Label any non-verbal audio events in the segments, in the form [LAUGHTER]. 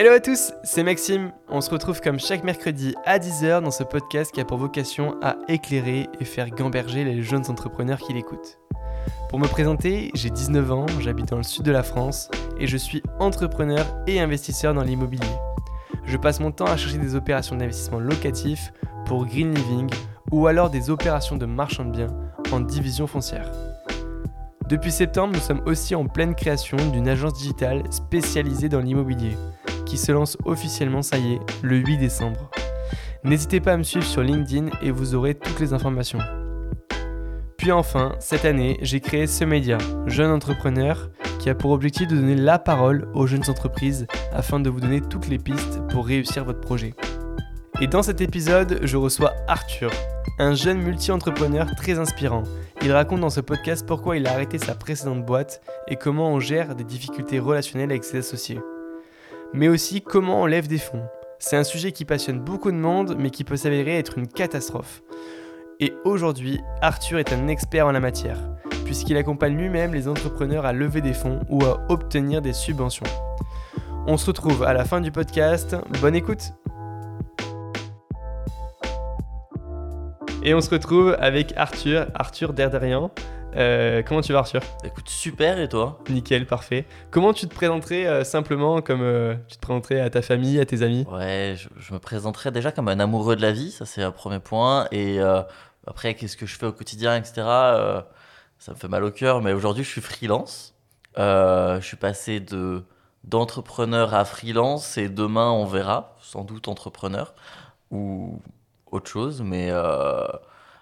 Hello à tous, c'est Maxime. On se retrouve comme chaque mercredi à 10h dans ce podcast qui a pour vocation à éclairer et faire gamberger les jeunes entrepreneurs qui l'écoutent. Pour me présenter, j'ai 19 ans, j'habite dans le sud de la France et je suis entrepreneur et investisseur dans l'immobilier. Je passe mon temps à chercher des opérations d'investissement locatif pour Green Living ou alors des opérations de marchand de biens en division foncière. Depuis septembre, nous sommes aussi en pleine création d'une agence digitale spécialisée dans l'immobilier, qui se lance officiellement, ça y est, le 8 décembre. N'hésitez pas à me suivre sur LinkedIn et vous aurez toutes les informations. Puis enfin, cette année, j'ai créé ce média, Jeune Entrepreneur, qui a pour objectif de donner la parole aux jeunes entreprises afin de vous donner toutes les pistes pour réussir votre projet. Et dans cet épisode, je reçois Arthur, un jeune multi-entrepreneur très inspirant. Il raconte dans ce podcast pourquoi il a arrêté sa précédente boîte et comment on gère des difficultés relationnelles avec ses associés. Mais aussi comment on lève des fonds. C'est un sujet qui passionne beaucoup de monde mais qui peut s'avérer être une catastrophe. Et aujourd'hui, Arthur est un expert en la matière, puisqu'il accompagne lui-même les entrepreneurs à lever des fonds ou à obtenir des subventions. On se retrouve à la fin du podcast. Bonne écoute Et on se retrouve avec Arthur, Arthur Derderian. Euh, comment tu vas Arthur? Écoute, super et toi? Nickel, parfait. Comment tu te présenterais euh, simplement comme euh, tu te présenterais à ta famille, à tes amis? Ouais, je, me présenterais déjà comme un amoureux de la vie, ça c'est un premier point. Et après, qu'est-ce que je fais au quotidien, etc. ça me fait mal au cœur, mais aujourd'hui je suis freelance. je suis passé de d'entrepreneur à freelance et demain on verra, sans doute entrepreneur ou autre chose, mais,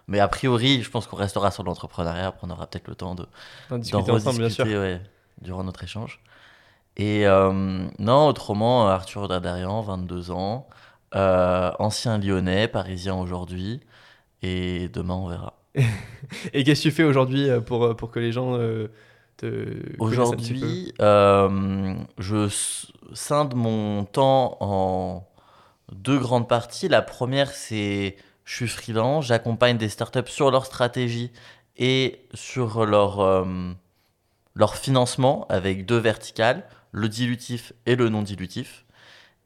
mais a priori, je pense qu'on restera sur l'entrepreneuriat. Après, on aura peut-être le temps de, d'en ensemble, bien sûr. durant notre échange. Et euh, non, autrement, Arthur Dardarian, 22 ans, euh, ancien lyonnais, parisien aujourd'hui, et demain on verra. [LAUGHS] et qu'est-ce que tu fais aujourd'hui pour, pour que les gens te Aujourd'hui, je scinde mon temps en deux grandes parties. La première, c'est je suis freelance, j'accompagne des startups sur leur stratégie et sur leur, euh, financement avec deux verticales, le dilutif et le non dilutif.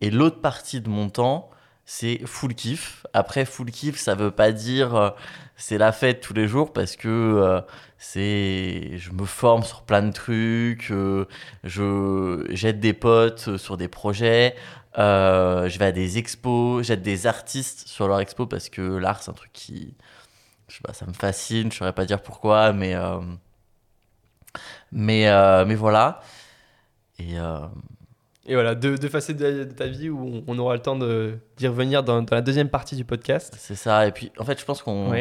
Et l'autre partie de mon temps, c'est full kiff. Après, full kiff, ça veut pas dire euh, c'est la fête tous les jours parce que euh, c'est je me forme sur plein de trucs, je j'aide des potes sur des projets, euh, je vais à des expos, j'aide des artistes sur leur expo parce que l'art, c'est un truc qui. Je sais pas, ça me fascine, je saurais pas dire pourquoi, mais. Euh, mais, euh, mais voilà. Et. Et voilà, deux, deux facettes de, ta vie où on, aura le temps d'y revenir dans, dans, la deuxième partie du podcast. C'est ça. Et puis, en fait, je pense qu'on.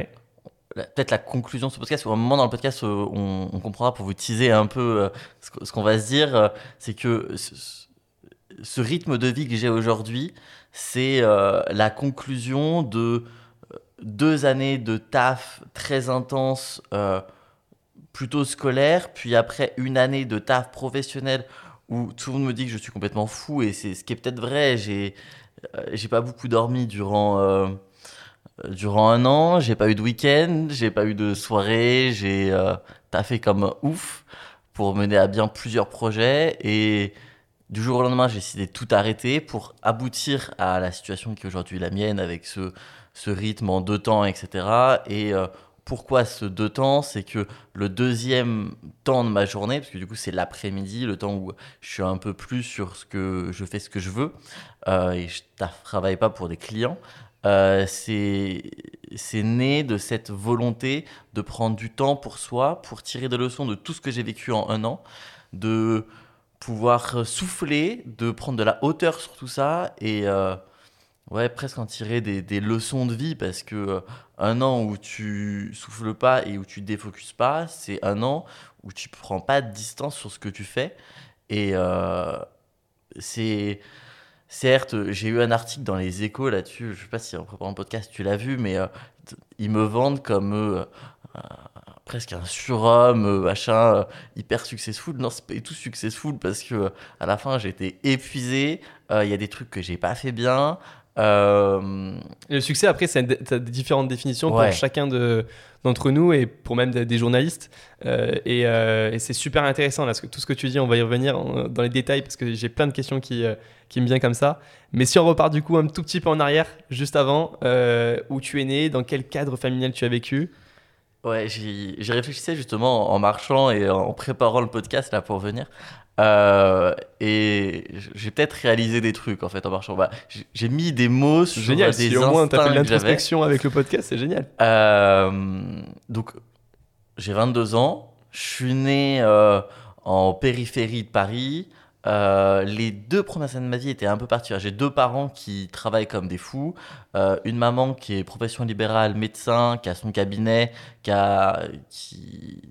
Peut-être la conclusion de ce podcast, ou un moment dans le podcast, on, on comprendra pour vous teaser un peu ce qu'on va se dire, c'est que ce rythme de vie que j'ai aujourd'hui, c'est euh, la conclusion de euh, deux années de taf très intense, euh, plutôt scolaire, puis après une année de taf professionnel où tout le monde me dit que je suis complètement fou, et c'est ce qui est peut-être vrai. J'ai j'ai pas beaucoup dormi durant, durant un an, j'ai pas eu de week-end, j'ai pas eu de soirée, j'ai taffé comme ouf pour mener à bien plusieurs projets, et du jour au lendemain, j'ai décidé de tout arrêter pour aboutir à la situation qui est aujourd'hui la mienne avec ce, ce rythme en deux temps, etc. Et euh, pourquoi ce deux temps? C'est que le deuxième temps de ma journée, parce que du coup c'est l'après-midi, le temps où je suis un peu plus sur ce que je fais ce que je veux euh, et je ne travaille pas pour des clients, euh, c'est né de cette volonté de prendre du temps pour soi, pour tirer des leçons de tout ce que j'ai vécu en un an, de pouvoir souffler, de prendre de la hauteur sur tout ça et euh, ouais, presque en tirer des, des, leçons de vie parce que euh, un an où tu souffles pas et où tu défocuses pas, c'est un an où tu prends pas de distance sur ce que tu fais et c'est certes, j'ai eu un article dans les échos là-dessus, je sais pas si en préparant le podcast tu l'as vu, mais ils me vendent comme presque un surhomme, euh, machin, euh, hyper successful. Non, c'est pas du tout successful parce que à la fin, j'étais épuisé. Euh, il y a des trucs que j'ai pas fait bien. Euh, le succès, après, des différentes définitions pour chacun d'entre nous et pour même des journalistes. Euh, euh, et, c'est super intéressant, là, tout ce que tu dis, on va y revenir dans les détails parce que j'ai plein de questions qui, qui me viennent comme ça. Mais si on repart du coup un tout petit peu en arrière, juste avant, où tu es né, dans quel cadre familial tu as vécu? Ouais, j'y réfléchissais justement en marchant et en préparant le podcast là pour venir. Euh, et j'ai peut-être réalisé des trucs en fait en marchant. Bah, j'ai mis des mots sur génial, des si au moins t'as fait l'introspection avec le podcast, c'est génial. Euh, donc j'ai 22 ans, je suis né euh, en périphérie de Paris. les deux premières années de ma vie étaient un peu particulières. J'ai deux parents qui travaillent comme des fous. une maman qui est profession libérale, médecin, qui a son cabinet, qui, a, qui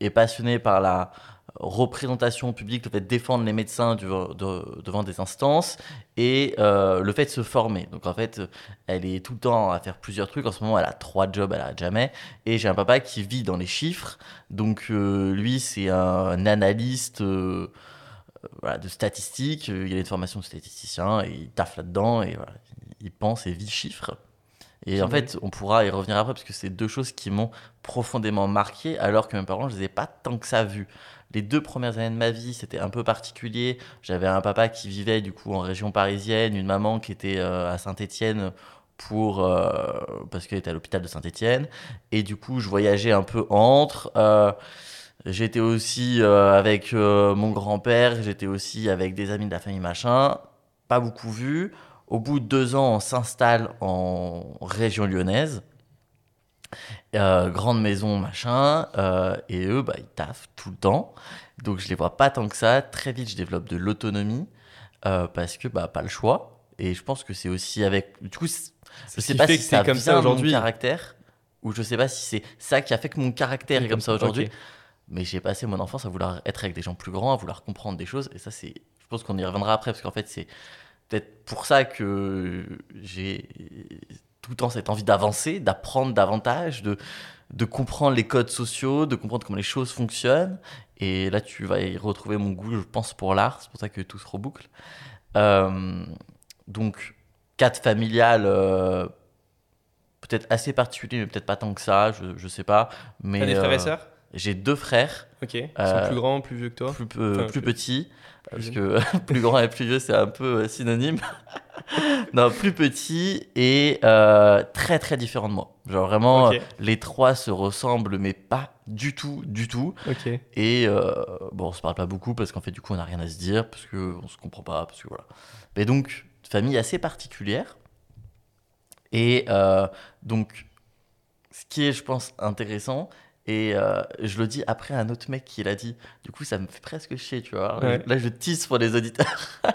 est passionnée par la, représentation publique, le fait de défendre les médecins devant des instances et euh, le fait de se former. Donc en fait, elle est tout le temps à faire plusieurs trucs. En ce moment, elle a trois jobs, elle a jamais. Et j'ai un papa qui vit dans les chiffres. Donc euh, lui, c'est un analyste euh, de statistiques. Il a une formation de statisticien et il taffe là-dedans et il pense et vit chiffres. Et en fait, on pourra y revenir après parce que c'est deux choses qui m'ont profondément marqué alors que mes parents, je les ai pas tant que ça vus les deux premières années de ma vie, c'était un peu particulier. J'avais un papa qui vivait du coup en région parisienne, une maman qui était euh, à Saint-Étienne pour euh, parce qu'elle était à l'hôpital de Saint-Étienne et du coup, je voyageais un peu entre euh, J'étais aussi avec mon grand-père, j'étais aussi avec des amis de la famille machin, pas beaucoup vu. Au bout de deux ans, on s'installe en région lyonnaise. Euh, grande maison, machin, euh, et eux, bah, ils taffent tout le temps. Donc je les vois pas tant que ça. Très vite, je développe de l'autonomie euh, parce que bah, pas le choix. Et je pense que c'est aussi avec. Du coup, je sais pas si c'est comme ça aujourd'hui. caractère, ou je sais pas si c'est ça qui a fait que mon caractère est comme ça aujourd'hui. Mais j'ai passé mon enfance à vouloir être avec des gens plus grands, à vouloir comprendre des choses. Et ça, c'est. Je pense qu'on y reviendra après parce qu'en fait, c'est peut-être pour ça que j'ai tout le temps cette envie d'avancer, d'apprendre davantage, de, de comprendre les codes sociaux, de comprendre comment les choses fonctionnent. Et là, tu vas y retrouver mon goût, je pense, pour l'art. C'est pour ça que tout se reboucle. Euh, donc, cadre familial, euh, peut-être assez particulier, mais peut-être pas tant que ça, je, ne sais pas. Mais, T'as des frères et euh, sœurs? J'ai deux frères. Ok. Ils sont plus grands, plus vieux que toi? Plus, plus, petits. Parce que [LAUGHS] plus grand et plus vieux, c'est un peu synonyme. [LAUGHS] non, plus petit et euh, très très différent de moi. Genre vraiment, les trois se ressemblent, mais pas du tout, du tout. Et euh, bon, on se parle pas beaucoup parce qu'en fait, du coup, on n'a rien à se dire parce qu'on se comprend pas. Parce que voilà. Mais donc, famille assez particulière. Et euh, donc, ce qui est, je pense, intéressant, et je le dis après un autre mec qui l'a dit. Du coup, ça me fait presque chier, tu vois. Là, je tisse pour les auditeurs. [LAUGHS]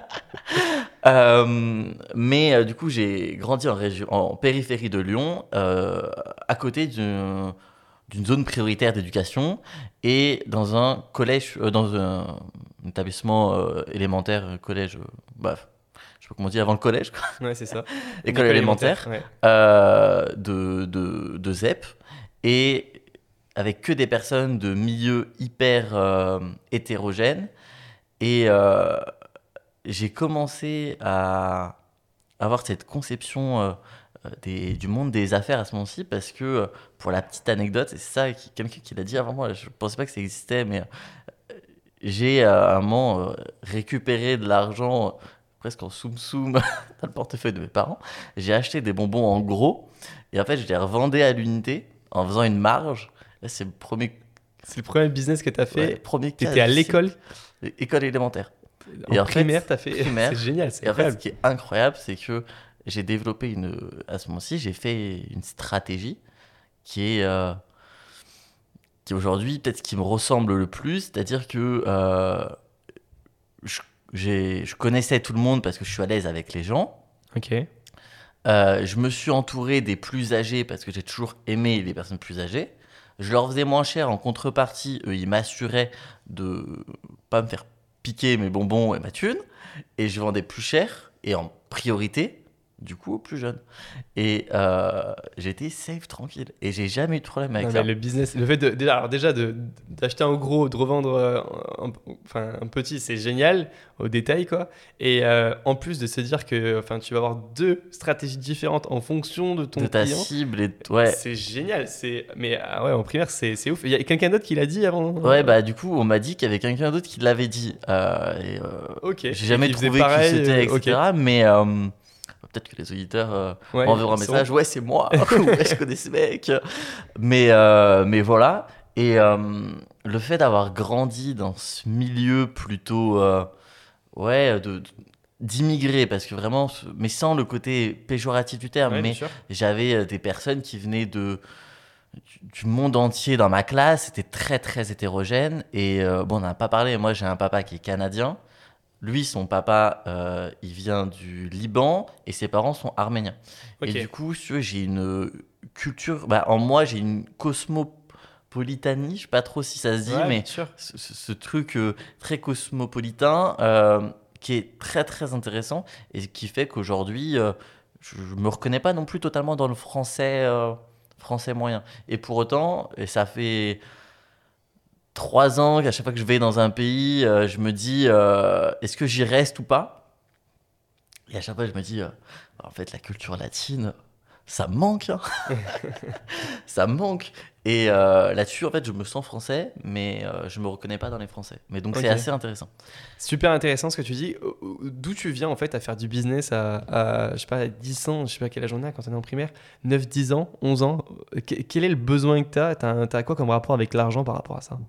Euh, mais euh, du coup, j'ai grandi en, région, en périphérie de Lyon, euh, à côté d'une zone prioritaire d'éducation et dans un collège, dans un, établissement élémentaire, collège, bref, je sais pas comment on dit avant le collège. Ouais, c'est ça. [LAUGHS] École, élémentaire, de, de, de, ZEP et avec que des personnes de milieux hyper hétérogènes et j'ai commencé à avoir cette conception euh, euh, du monde des affaires à ce moment-ci parce que, euh, pour la petite anecdote, c'est ça qui, quelqu'un qui l'a dit avant moi, je ne pensais pas que ça existait, mais j'ai à un moment récupéré de l'argent presque en soum-soum [LAUGHS] dans le portefeuille de mes parents. J'ai acheté des bonbons en gros et en fait, je les revendais à l'unité en faisant une marge. Là, c'est le premier. C'est le premier business que tu as fait. premier tu étais à l'école École élémentaire. Et en primaire, t'as fait. [LAUGHS] C'est génial. Et en fait, ce qui est incroyable, c'est que j'ai développé une. À ce moment-ci, j'ai fait une stratégie qui est. Euh, qui aujourd'hui, peut-être ce qui me ressemble le plus, c'est-à-dire que euh, je, je connaissais tout le monde parce que je suis à l'aise avec les gens. Ok. Euh, je me suis entouré des plus âgés parce que j'ai toujours aimé les personnes plus âgées. Je leur faisais moins cher en contrepartie. Eux, ils m'assuraient de pas me faire piquer mes bonbons et ma thune, et je vendais plus cher et en priorité du coup plus jeune. Et euh, j'étais safe, tranquille. Et j'ai jamais eu de problème avec ça. le business, le fait de, déjà, déjà d'acheter en gros, de revendre euh, un, enfin, un petit, c'est génial au détail quoi. Et euh, en plus de se dire que enfin, tu vas avoir deux stratégies différentes en fonction de ton de ta cible. Et... Ouais. C'est génial. C'est... Mais ah ouais, en primaire, c'est, ouf. Il y a quelqu'un d'autre qui l'a dit avant Ouais, bah du coup, on m'a dit qu'il y avait quelqu'un d'autre qui l'avait dit. et, ok. J'ai jamais trouvé que c'était, etc. Mais peut-être que les auditeurs euh, m'enverront un message. Ouais, c'est moi. ouais, je connais ce mec? Mais, euh, mais voilà. Et euh, le fait d'avoir grandi dans ce milieu plutôt. ouais, de, d'immigrer parce que vraiment mais sans le côté péjoratif du terme mais j'avais des personnes qui venaient de du monde entier dans ma classe c'était très très hétérogène et bon on n'a pas parlé moi j'ai un papa qui est canadien lui, son papa, euh, il vient du Liban et ses parents sont arméniens. Et du coup, j'ai une culture. Bah, en moi, j'ai une cosmopolitanie. Je sais pas trop si ça se dit, mais ce, truc euh, très cosmopolitain euh, qui est très très intéressant et qui fait qu'aujourd'hui, je, ne me reconnais pas non plus totalement dans le français français moyen. Et pour autant, et ça fait trois ans qu'à chaque fois que je vais dans un pays, euh, je me dis euh, est-ce que j'y reste ou pas? Et à chaque fois, je me dis euh, en fait, la culture latine, ça me manque. Hein. [LAUGHS] ça me manque. Et là-dessus, en fait, je me sens français, mais je me reconnais pas dans les français. Mais donc, c'est assez intéressant. Super intéressant ce que tu dis. D'où tu viens, en fait, à faire du business à, je sais pas, 10 ans, je sais pas quel âge on a quand on est en primaire, 9, 10 ans, 11 ans. Quel est le besoin que tu as Tu as quoi comme rapport avec l'argent par rapport à ça?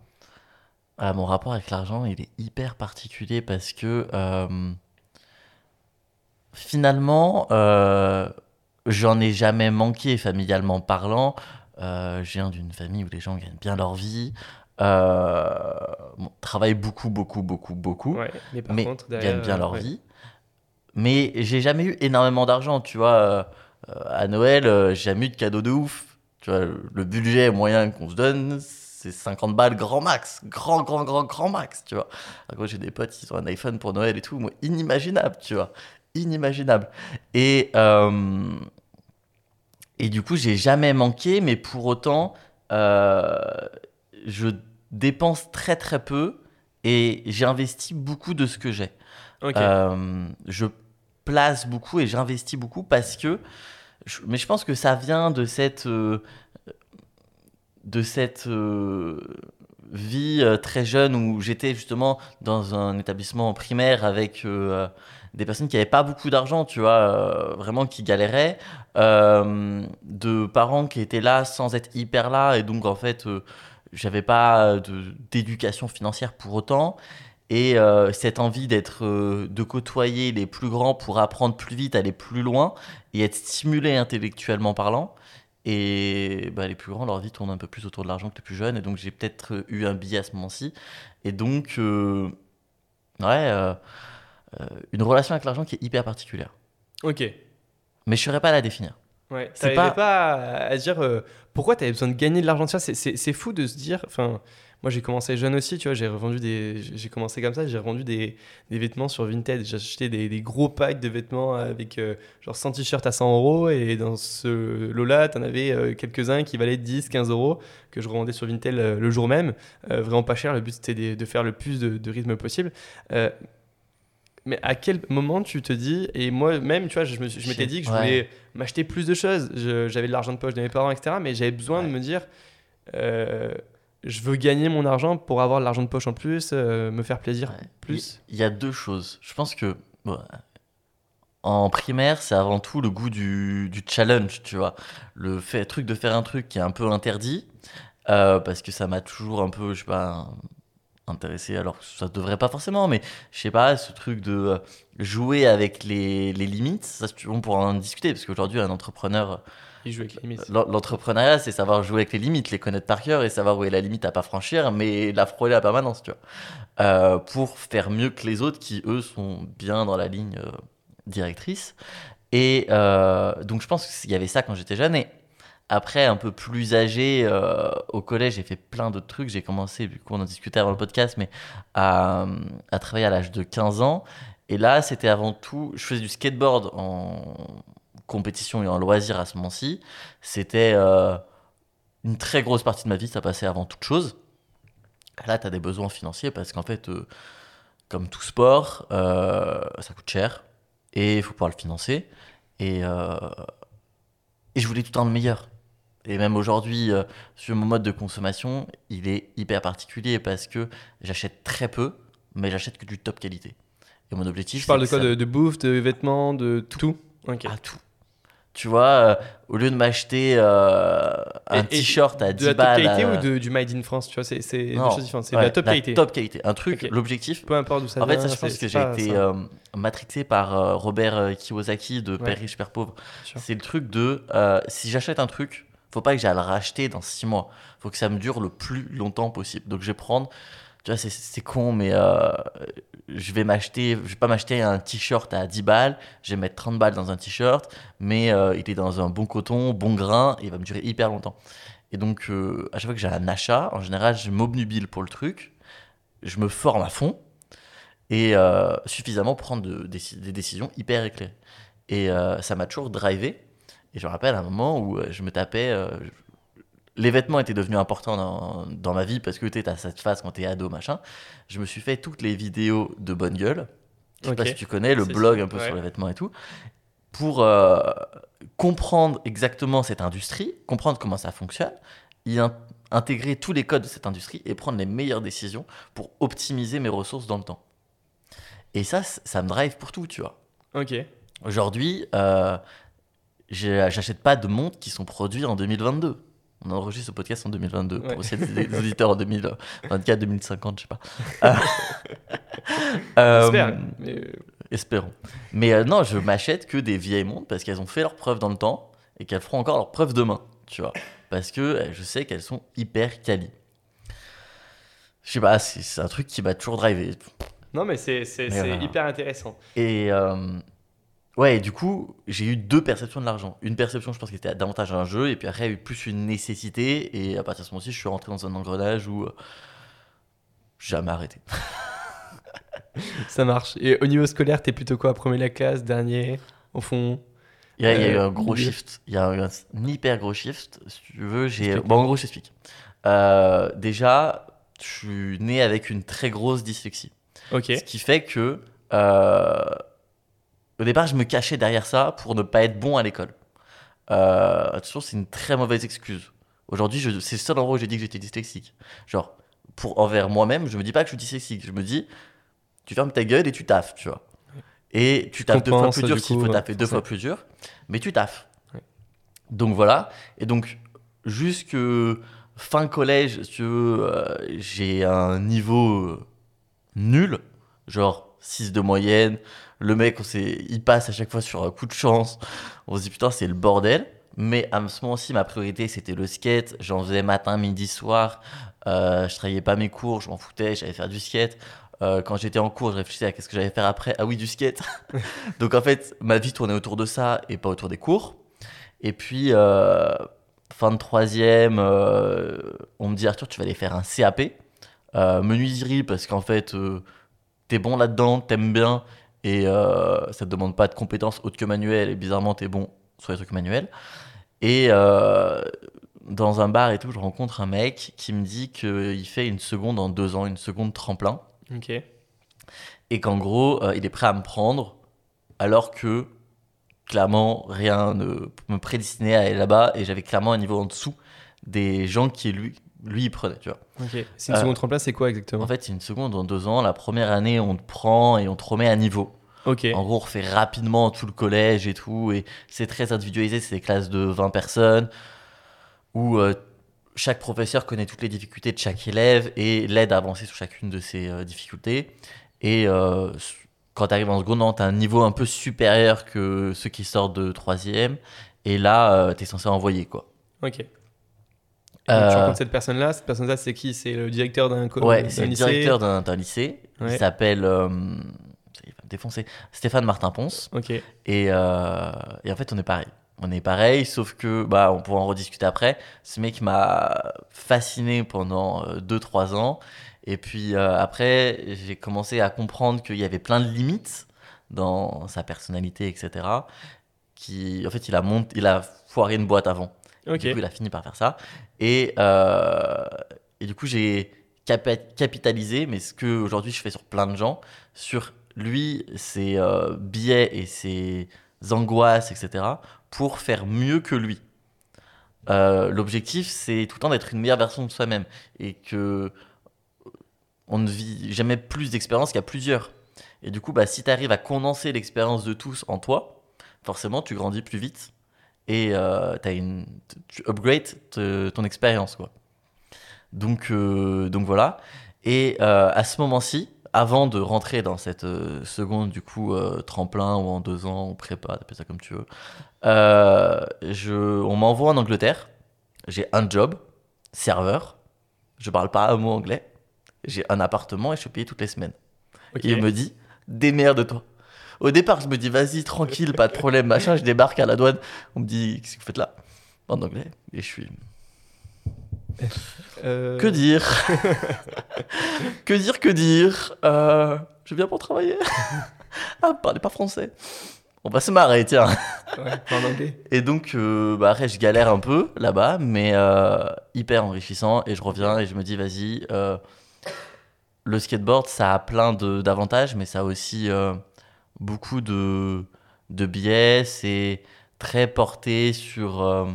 Ah, mon rapport avec l'argent, il est hyper particulier parce que euh, finalement, euh, j'en ai jamais manqué familialement parlant. Euh, je viens d'une famille où les gens gagnent bien leur vie, travaillent beaucoup, beaucoup, beaucoup, beaucoup, mais, gagnent bien leur vie. Mais j'ai jamais eu énormément d'argent, tu vois. à Noël, j'ai jamais eu de cadeau de ouf. Tu vois, le budget moyen qu'on se donne, c'est 50 balles grand max, grand, grand, grand, grand max, tu vois. Alors, j'ai des potes, ils ont un iPhone pour Noël et tout, moi, inimaginable, tu vois, inimaginable. Et, euh, et du coup, j'ai jamais manqué, mais pour autant, euh, je dépense très, très peu et j'ai investi beaucoup de ce que j'ai. Euh, je place beaucoup et j'investis beaucoup parce que, mais je pense que ça vient de cette de cette euh, vie euh, très jeune où j'étais justement dans un établissement primaire avec euh, des personnes qui n'avaient pas beaucoup d'argent, tu vois, vraiment qui galéraient, de parents qui étaient là sans être hyper là, et donc en fait, j'avais pas d'éducation financière pour autant. Et cette envie d'être, de côtoyer les plus grands pour apprendre plus vite, aller plus loin et être stimulé intellectuellement parlant, et bah, les plus grands, leur vie tourne un peu plus autour de l'argent que les plus jeunes. Et donc, j'ai peut-être eu un billet à ce moment-ci. Et donc, euh, ouais, euh, euh, une relation avec l'argent qui est hyper particulière. Ok. Mais je ne saurais pas à la définir. Ouais. C'est pas... pas à dire pourquoi tu avais besoin de gagner de l'argent. C'est fou de se dire. Enfin moi j'ai commencé jeune aussi, tu vois, j'ai revendu des, j'ai commencé comme ça, j'ai revendu des, des, vêtements sur Vinted, j'ai acheté des, des, gros packs de vêtements avec euh, genre 100 t-shirts à 100 euros. Et dans ce lot-là, tu en avais euh, quelques-uns qui valaient 10, 15 euros que je revendais sur Vinted euh, le jour même, vraiment pas cher, le but c'était de, faire le plus de, de rythme possible. mais à quel moment tu te dis, et moi-même, tu vois, je, je m'étais dit que je voulais m'acheter plus de choses, j'avais de l'argent de poche de mes parents, etc., mais j'avais besoin de me dire je veux gagner mon argent pour avoir de l'argent de poche en plus, euh, me faire plaisir plus. Il y, a deux choses. Je pense que en primaire, c'est avant tout le goût du, du, challenge, tu vois. Le fait, truc de faire un truc qui est un peu interdit, euh, parce que ça m'a toujours un peu, je sais pas, intéressé. Alors ça devrait pas forcément, mais je sais pas, ce truc de euh, jouer avec les, les limites, ça, on pourra en discuter, parce qu'aujourd'hui, un entrepreneur L'entrepreneuriat, c'est savoir jouer avec les limites, les connaître par cœur et savoir où est la limite à pas franchir, mais la frôler à permanence, tu vois. Euh, pour faire mieux que les autres qui, eux, sont bien dans la ligne euh, directrice. Et euh, donc, je pense qu'il y avait ça quand j'étais jeune. Et après, un peu plus âgé, au collège, j'ai fait plein d'autres trucs. J'ai commencé, du coup, on en discutait avant le podcast, mais à, à travailler à l'âge de 15 ans. Et là, c'était avant tout, je faisais du skateboard en, compétition et en loisir à ce moment-ci, c'était une très grosse partie de ma vie, ça passait avant toute chose. Là, tu as des besoins financiers parce qu'en fait, comme tout sport, ça coûte cher et il faut pouvoir le financer. Et, et je voulais tout le temps le meilleur. Et même aujourd'hui, euh, sur mon mode de consommation, il est hyper particulier parce que j'achète très peu, mais j'achète que du top qualité. Et mon objectif, Je parle de quoi de, bouffe, de vêtements, de tout, tout À tout. Tu vois, euh, au lieu de m'acheter euh, un t-shirt à 10 balles. De la top qualité ou de, du Made in France Tu vois, c'est deux choses différentes. C'est de la top la qualité. top qualité. Un truc, l'objectif. Peu importe d'où ça en vient. En fait, ça, je pense que j'ai été matrixé par Robert Kiyosaki de Père riche, Père pauvre. C'est le truc de si j'achète un truc, faut pas que j'aille le racheter dans 6 mois. faut que ça me dure le plus longtemps possible. Donc je vais prendre, tu vois, c'est con, mais euh, je vais m'acheter, je vais pas m'acheter un t-shirt à 10 balles, je vais mettre 30 balles dans un t-shirt, mais euh, il est dans un bon coton, bon grain, et il va me durer hyper longtemps. Et donc, euh, à chaque fois que j'ai un achat, en général, je m'obnubile pour le truc, je me forme à fond, et suffisamment pour prendre des, décisions hyper éclairées. Et ça m'a toujours drivé. Et je me rappelle un moment où je me tapais. Les vêtements étaient devenus importants dans, dans ma vie parce que tu as cette phase quand tu es ado, machin. Je me suis fait toutes les vidéos de Bonne Gueule. Je sais pas si tu connais le blog un peu sur les vêtements et tout. Pour euh, comprendre exactement cette industrie, comprendre comment ça fonctionne, y intégrer tous les codes de cette industrie et prendre les meilleures décisions pour optimiser mes ressources dans le temps. Et ça, ça me drive pour tout, tu vois. Ok. Aujourd'hui, euh, j'achète pas de montres qui sont produites en 2022. On enregistre ce podcast en 2022 pour aussi des auditeurs en 2024, 2050, je sais pas. [LAUGHS] euh, mais... Euh, espérons. Mais euh, non, je m'achète que des vieilles montres parce qu'elles ont fait leur preuve dans le temps et qu'elles feront encore leur preuve demain, tu vois. Parce que euh, je sais qu'elles sont hyper quali. Je sais pas, c'est un truc qui m'a toujours drivé. Non, mais c'est hyper intéressant. Et Ouais, et du coup, j'ai eu deux perceptions de l'argent. Une perception, je pense, qui était davantage un jeu, et puis après, il y a eu plus une nécessité, et à partir de ce moment-ci, je suis rentré dans un engrenage où euh, jamais arrêté. [LAUGHS] Ça marche. Et au niveau scolaire, t'es plutôt quoi? Premier la classe, dernier, au fond? Il y, a, eu euh, un gros shift. Il y a eu un, hyper gros shift. Si tu veux, j'ai. Bon, en gros, je t'explique. Euh, déjà, je suis né avec une très grosse dyslexie. Ok. Ce qui fait que. Au départ, je me cachais derrière ça pour ne pas être bon à l'école. Euh, attention, c'est une très mauvaise excuse. Aujourd'hui, c'est le seul endroit où j'ai dit que j'étais dyslexique. Genre, pour envers moi-même, je me dis pas que je suis dyslexique. Je me dis, tu fermes ta gueule et tu taffes, tu vois. Et tu taffes deux fois plus dur s'il faut taffer deux fois plus dur, mais tu taffes. Donc voilà. Et donc, jusque fin collège, tu veux, euh, j'ai un niveau euh, nul, genre 6 de moyenne, le mec, il passe à chaque fois sur un coup de chance. On se dit putain, c'est le bordel. Mais à ce moment-ci, ma priorité, c'était le skate. J'en faisais matin, midi, soir. Euh, je travaillais pas mes cours, je m'en foutais, j'allais faire du skate. Euh, quand j'étais en cours, je réfléchissais à qu'est-ce que j'allais faire après. Ah oui, du skate. [LAUGHS] Donc en fait, ma vie tournait autour de ça et pas autour des cours. Et puis, euh, fin de troisième, on me dit Arthur, tu vas aller faire un CAP. menuiserie, parce qu'en fait, t'es bon là-dedans, t'aimes bien et euh, ça te demande pas de compétences autres que manuelles. Et bizarrement t'es bon sur les trucs manuels. Et euh, dans un bar et tout je rencontre un mec qui me dit qu'il fait une seconde en deux ans une seconde tremplin. Ok. Et qu'en gros euh, il est prêt à me prendre alors que clairement rien ne me prédestinait à aller là-bas. Et j'avais clairement un niveau en dessous des gens qui lui lui il prenait tu vois. Ok. C'est une seconde tremplin c'est quoi exactement? en fait c'est une seconde en deux ans. La première année on te prend et on te remet à niveau en gros, on refait rapidement tout le collège et tout. Et c'est très individualisé. C'est des classes de 20 personnes où euh, chaque professeur connaît toutes les difficultés de chaque élève et l'aide à avancer sur chacune de ces euh, difficultés. Et euh, quand tu arrives en seconde, tu as un niveau un peu supérieur que ceux qui sortent de troisième. Et là, tu es censé envoyer. quoi. Ok. tu rencontres cette personne-là. Cette personne-là, c'est qui? C'est le directeur d'un lycée Ouais, c'est le directeur d'un lycée. Il s'appelle défoncé. Stéphane Martin Ponce. Ok. Et, euh, et, en fait, on est pareil. On est pareil, sauf que, bah, on pourra en rediscuter après. Ce mec m'a fasciné pendant 2-3 euh, ans. Et puis euh, après, j'ai commencé à comprendre qu'il y avait plein de limites dans sa personnalité, etc. qui, en fait, il a, monté, il a foiré une boîte avant. Ok. Du coup, il a fini par faire ça. Et, euh, et du coup, j'ai capitalisé, mais ce que aujourd'hui je fais sur plein de gens, sur lui, ses euh, biais et ses angoisses, etc., pour faire mieux que lui. Euh, L'objectif, c'est tout le temps d'être une meilleure version de soi-même et que on ne vit jamais plus d'expérience qu'il y a plusieurs. Et du coup, bah, si tu arrives à condenser l'expérience de tous en toi, forcément, tu grandis plus vite et euh, une, tu upgrades ton expérience. quoi. Donc, euh, donc voilà. Et euh, à ce moment-ci, avant de rentrer dans cette euh, seconde du coup euh, tremplin ou en deux ans ou prépa, appelle ça comme tu veux, euh, je, on m'envoie en Angleterre. J'ai un job, serveur. Je parle pas un mot anglais. J'ai un appartement et je suis payé toutes les semaines. Et il me dit, démerde-toi. Au départ, je me dis, vas-y, tranquille, pas de problème, machin. Je débarque à la douane. On me dit, qu'est-ce que vous faites là? En anglais. Et je suis, Euh, [LAUGHS] que dire? Que dire, que dire? Euh, Je viens pour travailler. [LAUGHS] ah, parlez pas français. On va se marrer, tiens. ouais, en anglais. [LAUGHS] Et donc, euh, bah, après, je galère un peu là-bas, mais hyper enrichissant. Et je reviens et je me dis, vas-y, le skateboard, ça a plein d'avantages, mais ça a aussi beaucoup de, de biais. C'est très porté sur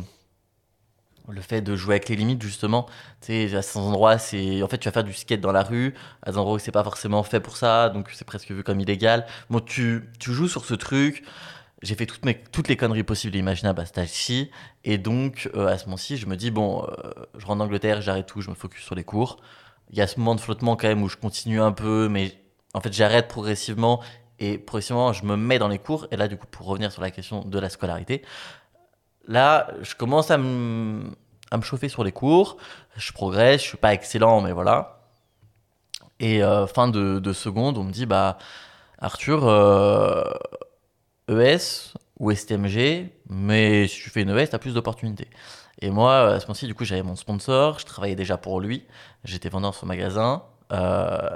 le fait de jouer avec les limites, justement. Tu sais, à certains endroits, c'est en fait, tu vas faire du skate dans la rue, à des endroits où c'est pas forcément fait pour ça, donc c'est presque vu comme illégal. Bon, tu, tu joues sur ce truc. J'ai fait toutes, mes, toutes les conneries possibles et imaginables à cet âge-ci. Et donc, euh, à ce moment-ci, je me dis, bon, euh, je rentre en Angleterre, j'arrête tout, je me focus sur les cours. Il y a ce moment de flottement quand même où je continue un peu, mais en fait, j'arrête progressivement. Et progressivement, je me mets dans les cours. Et là, du coup, pour revenir sur la question de la scolarité, là, je commence à me, à me chauffer sur les cours. Je progresse, je suis pas excellent, mais voilà. Et euh, fin de, de seconde, on me dit, bah, Arthur, euh, ES ou STMG, mais si tu fais une ES, tu as plus d'opportunités. Et moi, à ce moment-ci, du coup, j'avais mon sponsor, je travaillais déjà pour lui, j'étais vendeur sur magasin, euh,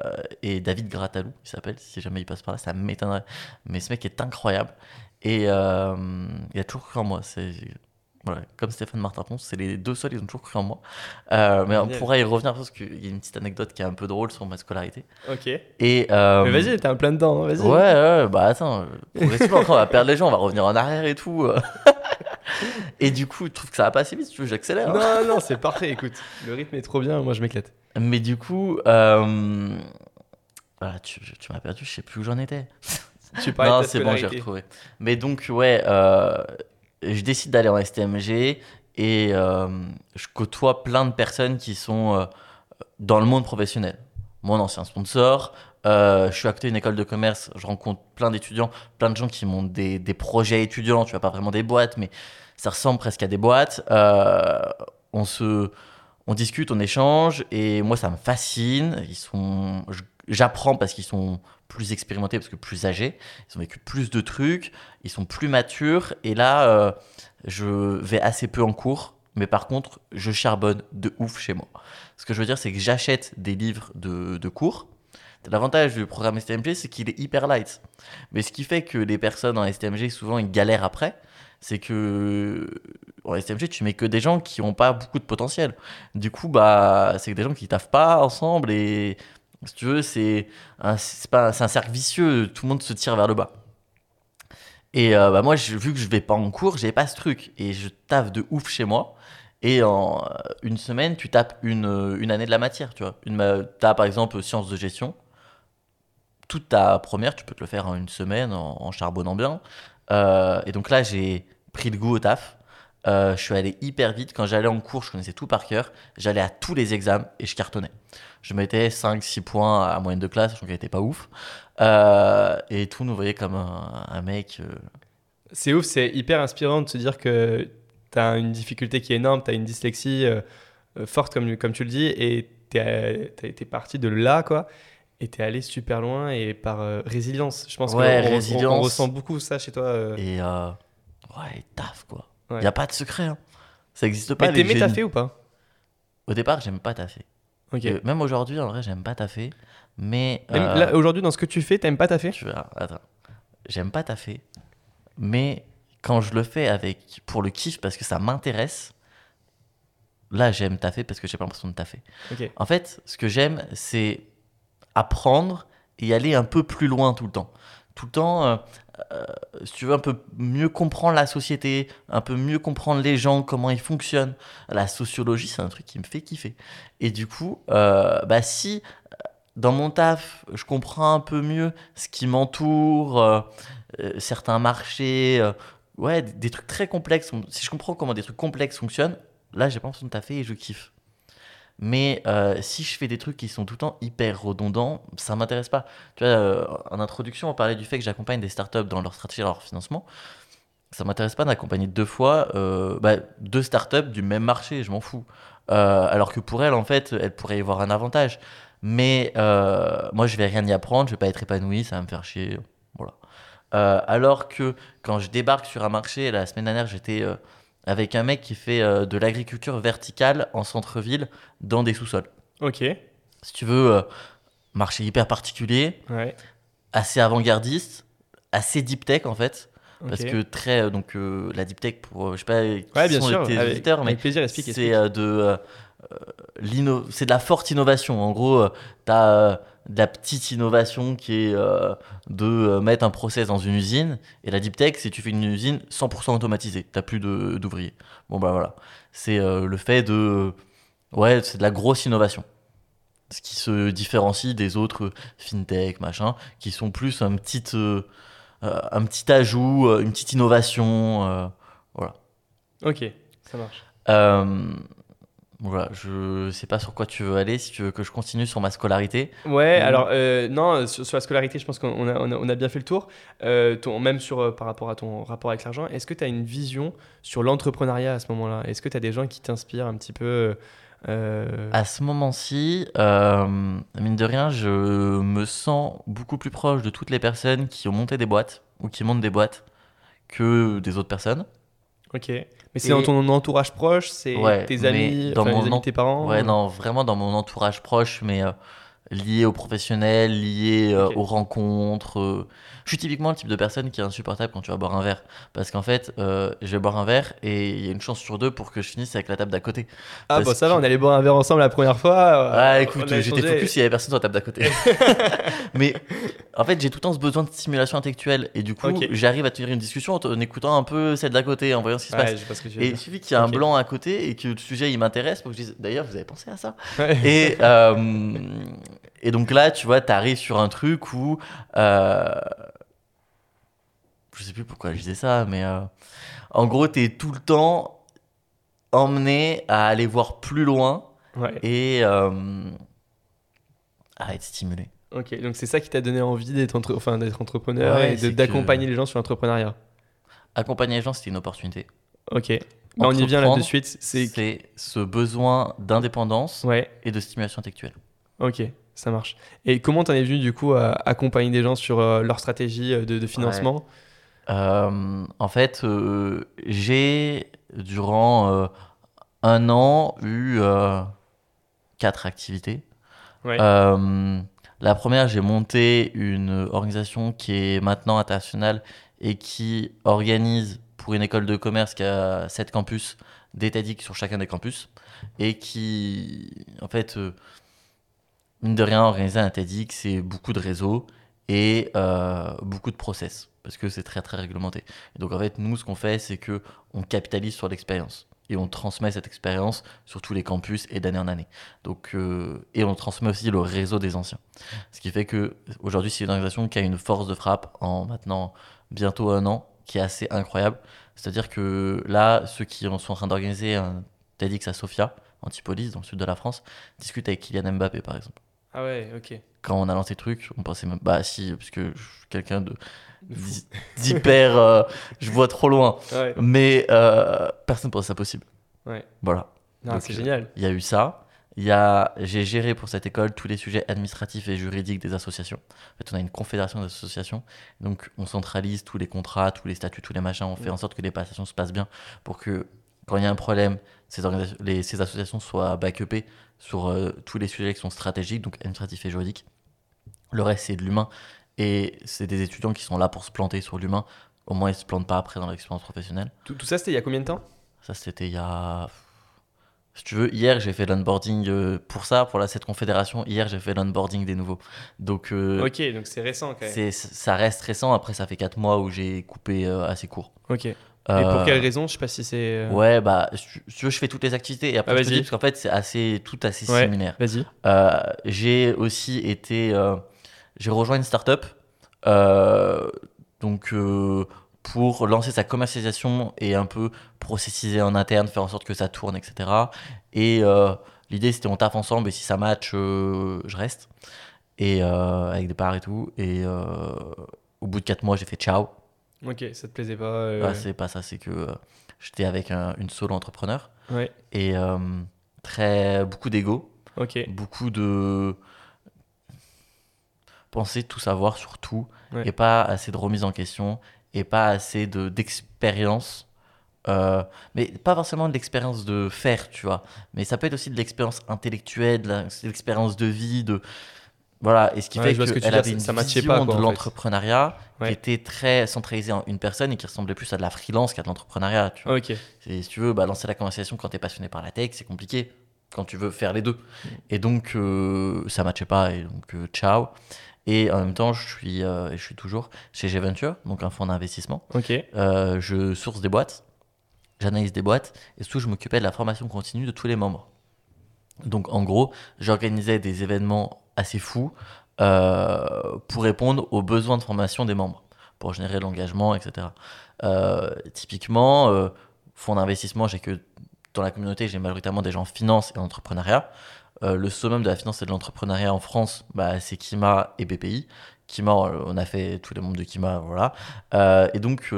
et David Gratalou, il s'appelle, si jamais il passe par là, ça m'étonnerait. Mais ce mec est incroyable, et euh, il a toujours cru en moi. C'est voilà, comme Stéphane Martin Ponce, c'est les deux seuls, ils ont toujours cru en moi. Euh, mais on Génial. pourra y revenir parce qu'il y a une petite anecdote qui est un peu drôle sur ma scolarité. Ok. Et, euh, Mais vas-y, t'es un plein dedans, hein, vas-y. Ouais, ouais, bah attends, progressivement, on va perdre les gens, on va revenir en arrière et tout. [LAUGHS] et du coup, je trouve que ça va pas assez vite, tu veux, j'accélère. hein. Non, non, c'est parfait, écoute. Le rythme est trop bien, moi je m'éclate. Mais du coup, euh, voilà, tu, tu m'as perdu, je sais plus où j'en étais. [LAUGHS] Tu non, c'est bon, j'ai retrouvé. Mais donc, ouais, euh, je décide d'aller en STMG et euh, je côtoie plein de personnes qui sont euh, dans le monde professionnel. Mon ancien sponsor, euh, je suis à côté d'une école de commerce, je rencontre plein d'étudiants, plein de gens qui montent des, des projets étudiants, tu vois, pas vraiment des boîtes, mais ça ressemble presque à des boîtes. On se... On discute, on échange, et moi ça me fascine. Ils sont, j'apprends parce qu'ils sont plus expérimentés, parce que plus âgés. Ils ont vécu plus de trucs, ils sont plus matures. Et là, euh, je vais assez peu en cours, mais par contre, je charbonne de ouf chez moi. Ce que je veux dire, c'est que j'achète des livres de, de cours. L'avantage du programme STMG, c'est qu'il est hyper light. Mais ce qui fait que les personnes en STMG, souvent, ils galèrent après, c'est que en STMG, tu mets que des gens qui n'ont pas beaucoup de potentiel. Du coup, bah, c'est des gens qui taffent pas ensemble et si tu veux, c'est un, un cercle vicieux, tout le monde se tire vers le bas. Et euh, bah moi, vu que je vais pas en cours, j'ai pas ce truc. Et je taffe de ouf chez moi. Et en euh, une semaine, tu tapes une, euh, une année de la matière, tu vois. Ma- t'as par exemple sciences de gestion. Toute ta première, tu peux te le faire en une semaine en, en charbonnant bien. Et donc là, j'ai pris le goût au taf. Euh, je suis allé hyper vite. Quand j'allais en cours, je connaissais tout par cœur. J'allais à tous les examens et je cartonnais. Je mettais 5-6 points à moyenne de classe, je qu'elle était pas ouf. Euh, et tout nous voyait comme un, un mec. euh, C'est ouf, c'est hyper inspirant de se dire que t'as une difficulté qui est énorme, t'as une dyslexie forte, comme, comme tu le dis, et t'as été parti de là, quoi. Et t'es allé super loin et par résilience. Je pense Ouais, qu'on on- on ressent beaucoup ça chez toi. Et ouais, taf quoi. Il Ouais. n'y a pas de secret. hein. Ça n'existe pas. Mais t'aimais taffer ou pas? Au départ, j'aime pas taffer. Ok. Euh, même aujourd'hui, en vrai, j'aime pas taffer. Mais. Euh, aujourd'hui, dans ce que tu fais, t'aimes pas taffer? Tu attends. J'aime pas taffer. Mais quand je le fais avec pour le kiff parce que ça m'intéresse, là j'aime taffer parce que j'ai pas l'impression de taffer. En fait, ce que j'aime, c'est apprendre et aller un peu plus loin tout le temps. Tout le temps, euh, euh, si tu veux un peu mieux comprendre la société, un peu mieux comprendre les gens, comment ils fonctionnent. La sociologie, c'est un truc qui me fait kiffer. Et du coup, euh, bah si dans mon taf, je comprends un peu mieux ce qui m'entoure, certains marchés, ouais, des, trucs très complexes. Si je comprends comment des trucs complexes fonctionnent, là, j'ai pas l'impression de taffer et je kiffe. Mais euh, si je fais des trucs qui sont tout le temps hyper redondants, ça m'intéresse pas. Tu vois, euh, en introduction, on parlait du fait que j'accompagne des startups dans leur stratégie et leur financement. Ça m'intéresse pas d'accompagner deux fois euh, bah, deux startups du même marché, je m'en fous. alors que pour elles, en fait, elles pourraient y voir un avantage. Mais moi, je vais rien y apprendre, je vais pas être épanoui, ça va me faire chier. Voilà. alors que quand je débarque sur un marché, la semaine dernière, j'étais avec un mec qui fait euh, de l'agriculture verticale en centre-ville dans des sous-sols. Ok. Si tu veux, euh, marché hyper particulier, assez avant-gardiste, assez deep tech en fait. Parce que très euh, donc la deep tech pour je sais pas qui bien sont sûr, tes auditeurs mais plaisir, c'est de c'est de la forte innovation en gros tu as de la petite innovation qui est euh, de euh, mettre un process dans une usine. Et la deep tech, c'est tu fais une usine 100% automatisée. Tu n'as plus d'ouvriers. Bon, bah voilà. C'est euh, le fait de. Ouais, c'est de la grosse innovation. Ce qui se différencie des autres fintech, machin, qui sont plus un petit, un petit ajout, une petite innovation. voilà. Ok, ça marche. Voilà, je sais pas sur quoi tu veux aller, si tu veux que je continue sur ma scolarité. Ouais, alors euh, non, sur, la scolarité, je pense qu'on a, on a, bien fait le tour. Euh, ton, même sur, euh, par rapport à ton rapport avec l'argent, est-ce que tu as une vision sur l'entrepreneuriat à ce moment-là? Est-ce que tu as des gens qui t'inspirent un petit peu À ce moment-ci, mine de rien, je me sens beaucoup plus proche de toutes les personnes qui ont monté des boîtes ou qui montent des boîtes que des autres personnes. Ok. Mais c'est dans ton entourage proche, c'est tes amis, dans mon amis tes parents Ouais, non, vraiment dans mon entourage proche, mais euh, lié aux professionnels, lié euh, aux rencontres. Euh, je suis typiquement le type de personne qui est insupportable quand tu vas boire un verre. Parce qu'en fait, euh, je vais boire un verre et il y a une chance sur deux pour que je finisse avec la table d'à côté. Ah, bah ça va, on allait boire un verre ensemble la première fois. Ah, écoute, j'étais focus, il y avait personne sur la table d'à côté. [LAUGHS] Mais en fait, j'ai tout le temps ce besoin de stimulation intellectuelle. Et du coup, j'arrive à tenir une discussion en, écoutant un peu celle d'à côté, en voyant ce qui se passe. et il suffit qu'il y ait un blanc à côté et que le sujet il m'intéresse pour que je dise d'ailleurs, vous avez pensé à ça Et. [LAUGHS] Et donc là, tu vois, tu arrives sur un truc où. Euh, je sais plus pourquoi je disais ça, mais euh, en gros, tu es tout le temps emmené à aller voir plus loin et euh, à être stimulé. Ok, donc c'est ça qui t'a donné envie d'être enfin, entrepreneur et d'accompagner les gens sur l'entrepreneuriat. Accompagner les gens, c'était une opportunité. Ok. Bah, on y vient là de suite. C'est ce besoin d'indépendance et de stimulation intellectuelle. Ok. Ça marche. Et comment tu en es venu du coup à accompagner des gens sur euh, leur stratégie euh, de, financement? Euh, En fait, j'ai durant un an eu quatre activités. la première, j'ai monté une organisation qui est maintenant internationale et qui organise pour une école de commerce qui a sept campus des sur chacun des campus et qui en fait mine de rien, organiser un TEDx, c'est beaucoup de réseaux et euh, beaucoup de process, parce que c'est très très réglementé. Donc en fait, nous, ce qu'on fait, c'est que on capitalise sur l'expérience et on transmet cette expérience sur tous les campus et d'année en année. Donc, euh, et on transmet aussi le réseau des anciens. Ce qui fait que aujourd'hui, c'est une organisation qui a une force de frappe en maintenant bientôt un an, qui est assez incroyable. C'est-à-dire que là, ceux qui sont en train d'organiser un TEDx à Sofia, Antipolis, dans le sud de la France, discutent avec Kylian Mbappé, par exemple. Ah ouais, ok. Quand on a lancé le truc, on pensait même. Bah si, parce que je suis quelqu'un de [LAUGHS] d'hyper. Euh, je vois trop loin. Mais euh, personne ne pensait ça possible. Ouais. Voilà. c'est génial. Il y a eu ça. Il y a, j'ai géré pour cette école tous les sujets administratifs et juridiques des associations. En fait, on a une confédération d'associations, donc on centralise tous les contrats, tous les statuts, tous les machins. On fait en sorte que les passations se passent bien pour que quand il y a un problème, ces, les, ces associations soient backupées sur euh, tous les sujets qui sont stratégiques, donc administratifs et juridiques. Le reste, c'est de l'humain. Et c'est des étudiants qui sont là pour se planter sur l'humain. Au moins, ils se plantent pas après dans l'expérience professionnelle. Tout, tout ça, c'était il y a combien de temps? Ça, c'était il y a. Si tu veux, hier, j'ai fait l'onboarding euh, pour ça, pour la cette confédération. Hier, j'ai fait l'onboarding des nouveaux. Donc, euh, Ok, donc c'est récent quand même. ça reste récent. Après, ça fait 4 mois où j'ai coupé euh, assez court. Ok. Et Euh, pour quelle raison? Je sais pas si c'est. euh, Ouais, bah, veux, je fais toutes les activités et après, Ah, je te dis, parce qu'en fait, c'est assez, tout assez Ouais. similaire. Vas-y. Euh, j'ai aussi été. euh, j'ai rejoint une startup. Euh, donc, euh, pour lancer sa commercialisation et un peu processiser en interne, faire en sorte que ça tourne, etc. Et euh, l'idée, c'était on taffe ensemble et si ça match, euh, je reste. Et euh, avec des parts et tout. Et euh, au bout de 4 mois, j'ai fait ciao. Ok, ça te plaisait pas euh, Ah, c'est pas ça, c'est que euh, j'étais avec un- une solo entrepreneur Ouais. et euh, très beaucoup d'ego Ok. beaucoup de penser tout savoir sur tout Ouais. et pas assez de remise en question et pas assez de d'expérience mais pas forcément de l'expérience de faire tu vois mais ça peut être aussi de l'expérience intellectuelle de l'expérience de vie de voilà et ce qui Ouais, fait que avait une ça matchait vision pas, quoi, de l'entrepreneuriat qui était très centralisée en une personne et qui ressemblait plus à de la freelance qu'à de l'entrepreneuriat tu vois Ok. et si tu veux bah, lancer la conversation quand tu es passionné par la tech, c'est compliqué quand tu veux faire les deux. Et donc, euh, ça matchait pas, et donc, euh, ciao. Et en même temps, je suis, euh, je suis toujours chez G-Venture, donc un fonds d'investissement. Ok. Euh, je source des boîtes, j'analyse des boîtes, et surtout, je m'occupais de la formation continue de tous les membres. Donc, en gros, j'organisais des événements assez fous euh, pour répondre aux besoins de formation des membres, pour générer l'engagement, etc. Euh, typiquement, euh, fonds d'investissement, j'ai que dans la communauté, j'ai majoritairement des gens en finance et en entrepreneuriat. Le summum de la finance et de l'entrepreneuriat en France, bah, c'est Kima et BPI. Kima, on a fait tous les membres de Kima, voilà. Et donc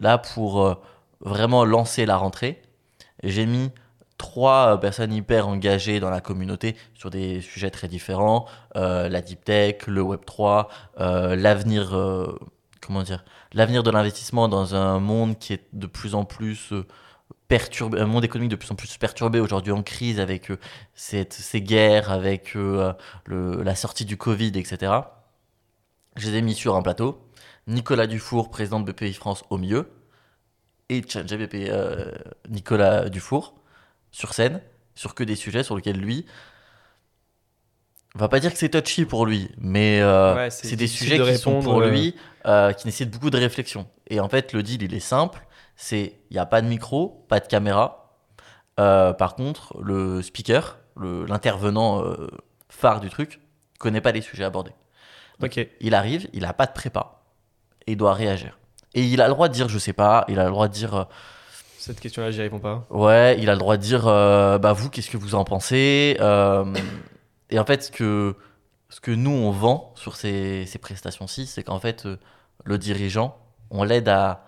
là, pour vraiment lancer la rentrée, j'ai mis trois euh, personnes hyper engagées dans la communauté sur des sujets très différents Euh, la deep tech, le Web 3, euh, l'avenir, comment dire, l'avenir de l'investissement dans un monde qui est de plus en plus perturbé, un monde économique de plus en plus perturbé aujourd'hui en crise avec ces guerres, avec la sortie du Covid, etc. Je les ai mis sur un plateau. Nicolas Dufour, président de BPI France, au milieu. Et BPI, Nicolas Dufour, sur scène, sur que des sujets sur lesquels lui. On va pas dire que c'est touchy pour lui, mais euh, Ouais, c'est des sujets de qui sont pour euh. lui, euh, qui nécessitent beaucoup de réflexion. Et en fait, le deal, il est simple. C'est, il n'y a pas de micro, pas de caméra. Euh, par contre, le speaker, l'intervenant phare du truc, connaît pas les sujets abordés. Ok. Il arrive, il a pas de prépa et il doit réagir. Et il a le droit de dire je sais pas, il a le droit de dire Cette question-là, j'y réponds pas. ouais, il a le droit de dire euh, bah vous qu'est-ce que vous en pensez Euh, Et en fait ce que ce que nous on vend sur ces, ces prestations-ci, c'est qu'en fait euh, le dirigeant, on l'aide à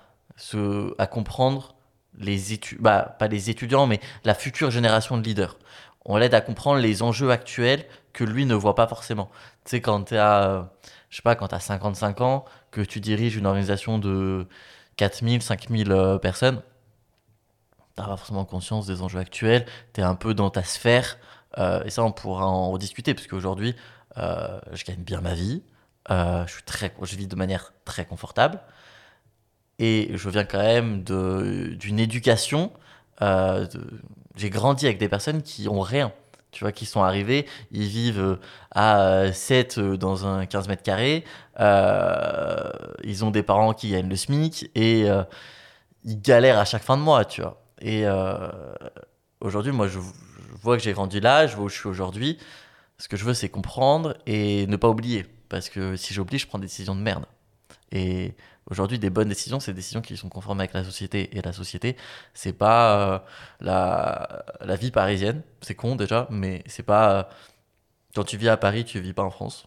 à comprendre les études, bah pas les étudiants, mais la future génération de leaders. On l'aide à comprendre les enjeux actuels que lui ne voit pas forcément. Tu sais, quand tu as, je sais pas, quand as 55 ans, que tu diriges une organisation de 4000, 5000 euh, personnes, tu pas forcément conscience des enjeux actuels, tu es un peu dans ta sphère, euh, et ça, on pourra en rediscuter, parce qu'aujourd'hui, euh, je gagne bien ma vie, euh, je, vis de manière très confortable, et je viens quand même d'une éducation. J'ai grandi avec des personnes qui ont rien. Tu vois, qui sont arrivés, ils vivent à euh, 7 euh, dans un 15 mètres carrés, ils ont des parents qui gagnent le SMIC et ils galèrent à chaque fin de mois, tu vois. Et euh, aujourd'hui, moi, je, vois que j'ai grandi là, je vois où je suis aujourd'hui. Ce que je veux, c'est comprendre et ne pas oublier. Parce que si j'oublie, je prends des décisions de merde. Et aujourd'hui, des bonnes décisions, c'est des décisions qui sont conformes avec la société. Et la société, c'est pas euh, la, la vie parisienne. C'est con déjà, mais c'est pas. euh, quand tu vis à Paris, tu vis pas en France.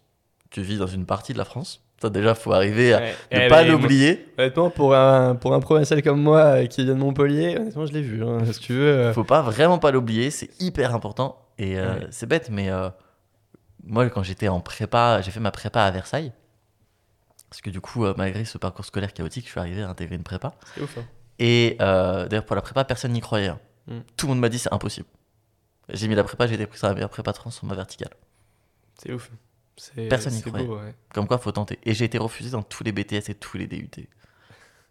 Tu vis dans une partie de la France. Ça, déjà, faut arriver à Ouais. ne Eh pas l'oublier. Honnêtement, pour un, pour un provincial comme moi euh, qui vient de Montpellier, honnêtement, je l'ai vu. hein, si tu veux. euh. Faut pas vraiment pas l'oublier, c'est hyper important. Et euh, Ouais. c'est bête, mais moi, quand j'étais en prépa, j'ai fait ma prépa à Versailles. Parce que du coup, malgré ce parcours scolaire chaotique, je suis arrivé à intégrer une prépa. C'est ouf. hein. Et d'ailleurs, pour la prépa, personne n'y croyait. hein. Mm. Tout le monde m'a dit c'est impossible. J'ai mis la prépa, j'ai été pris sur la meilleure prépa France sur ma verticale. C'est ouf. Personne n'y croyait. beau, ouais. Comme quoi, faut tenter. Et j'ai été refusé dans tous les BTS et tous les DUT.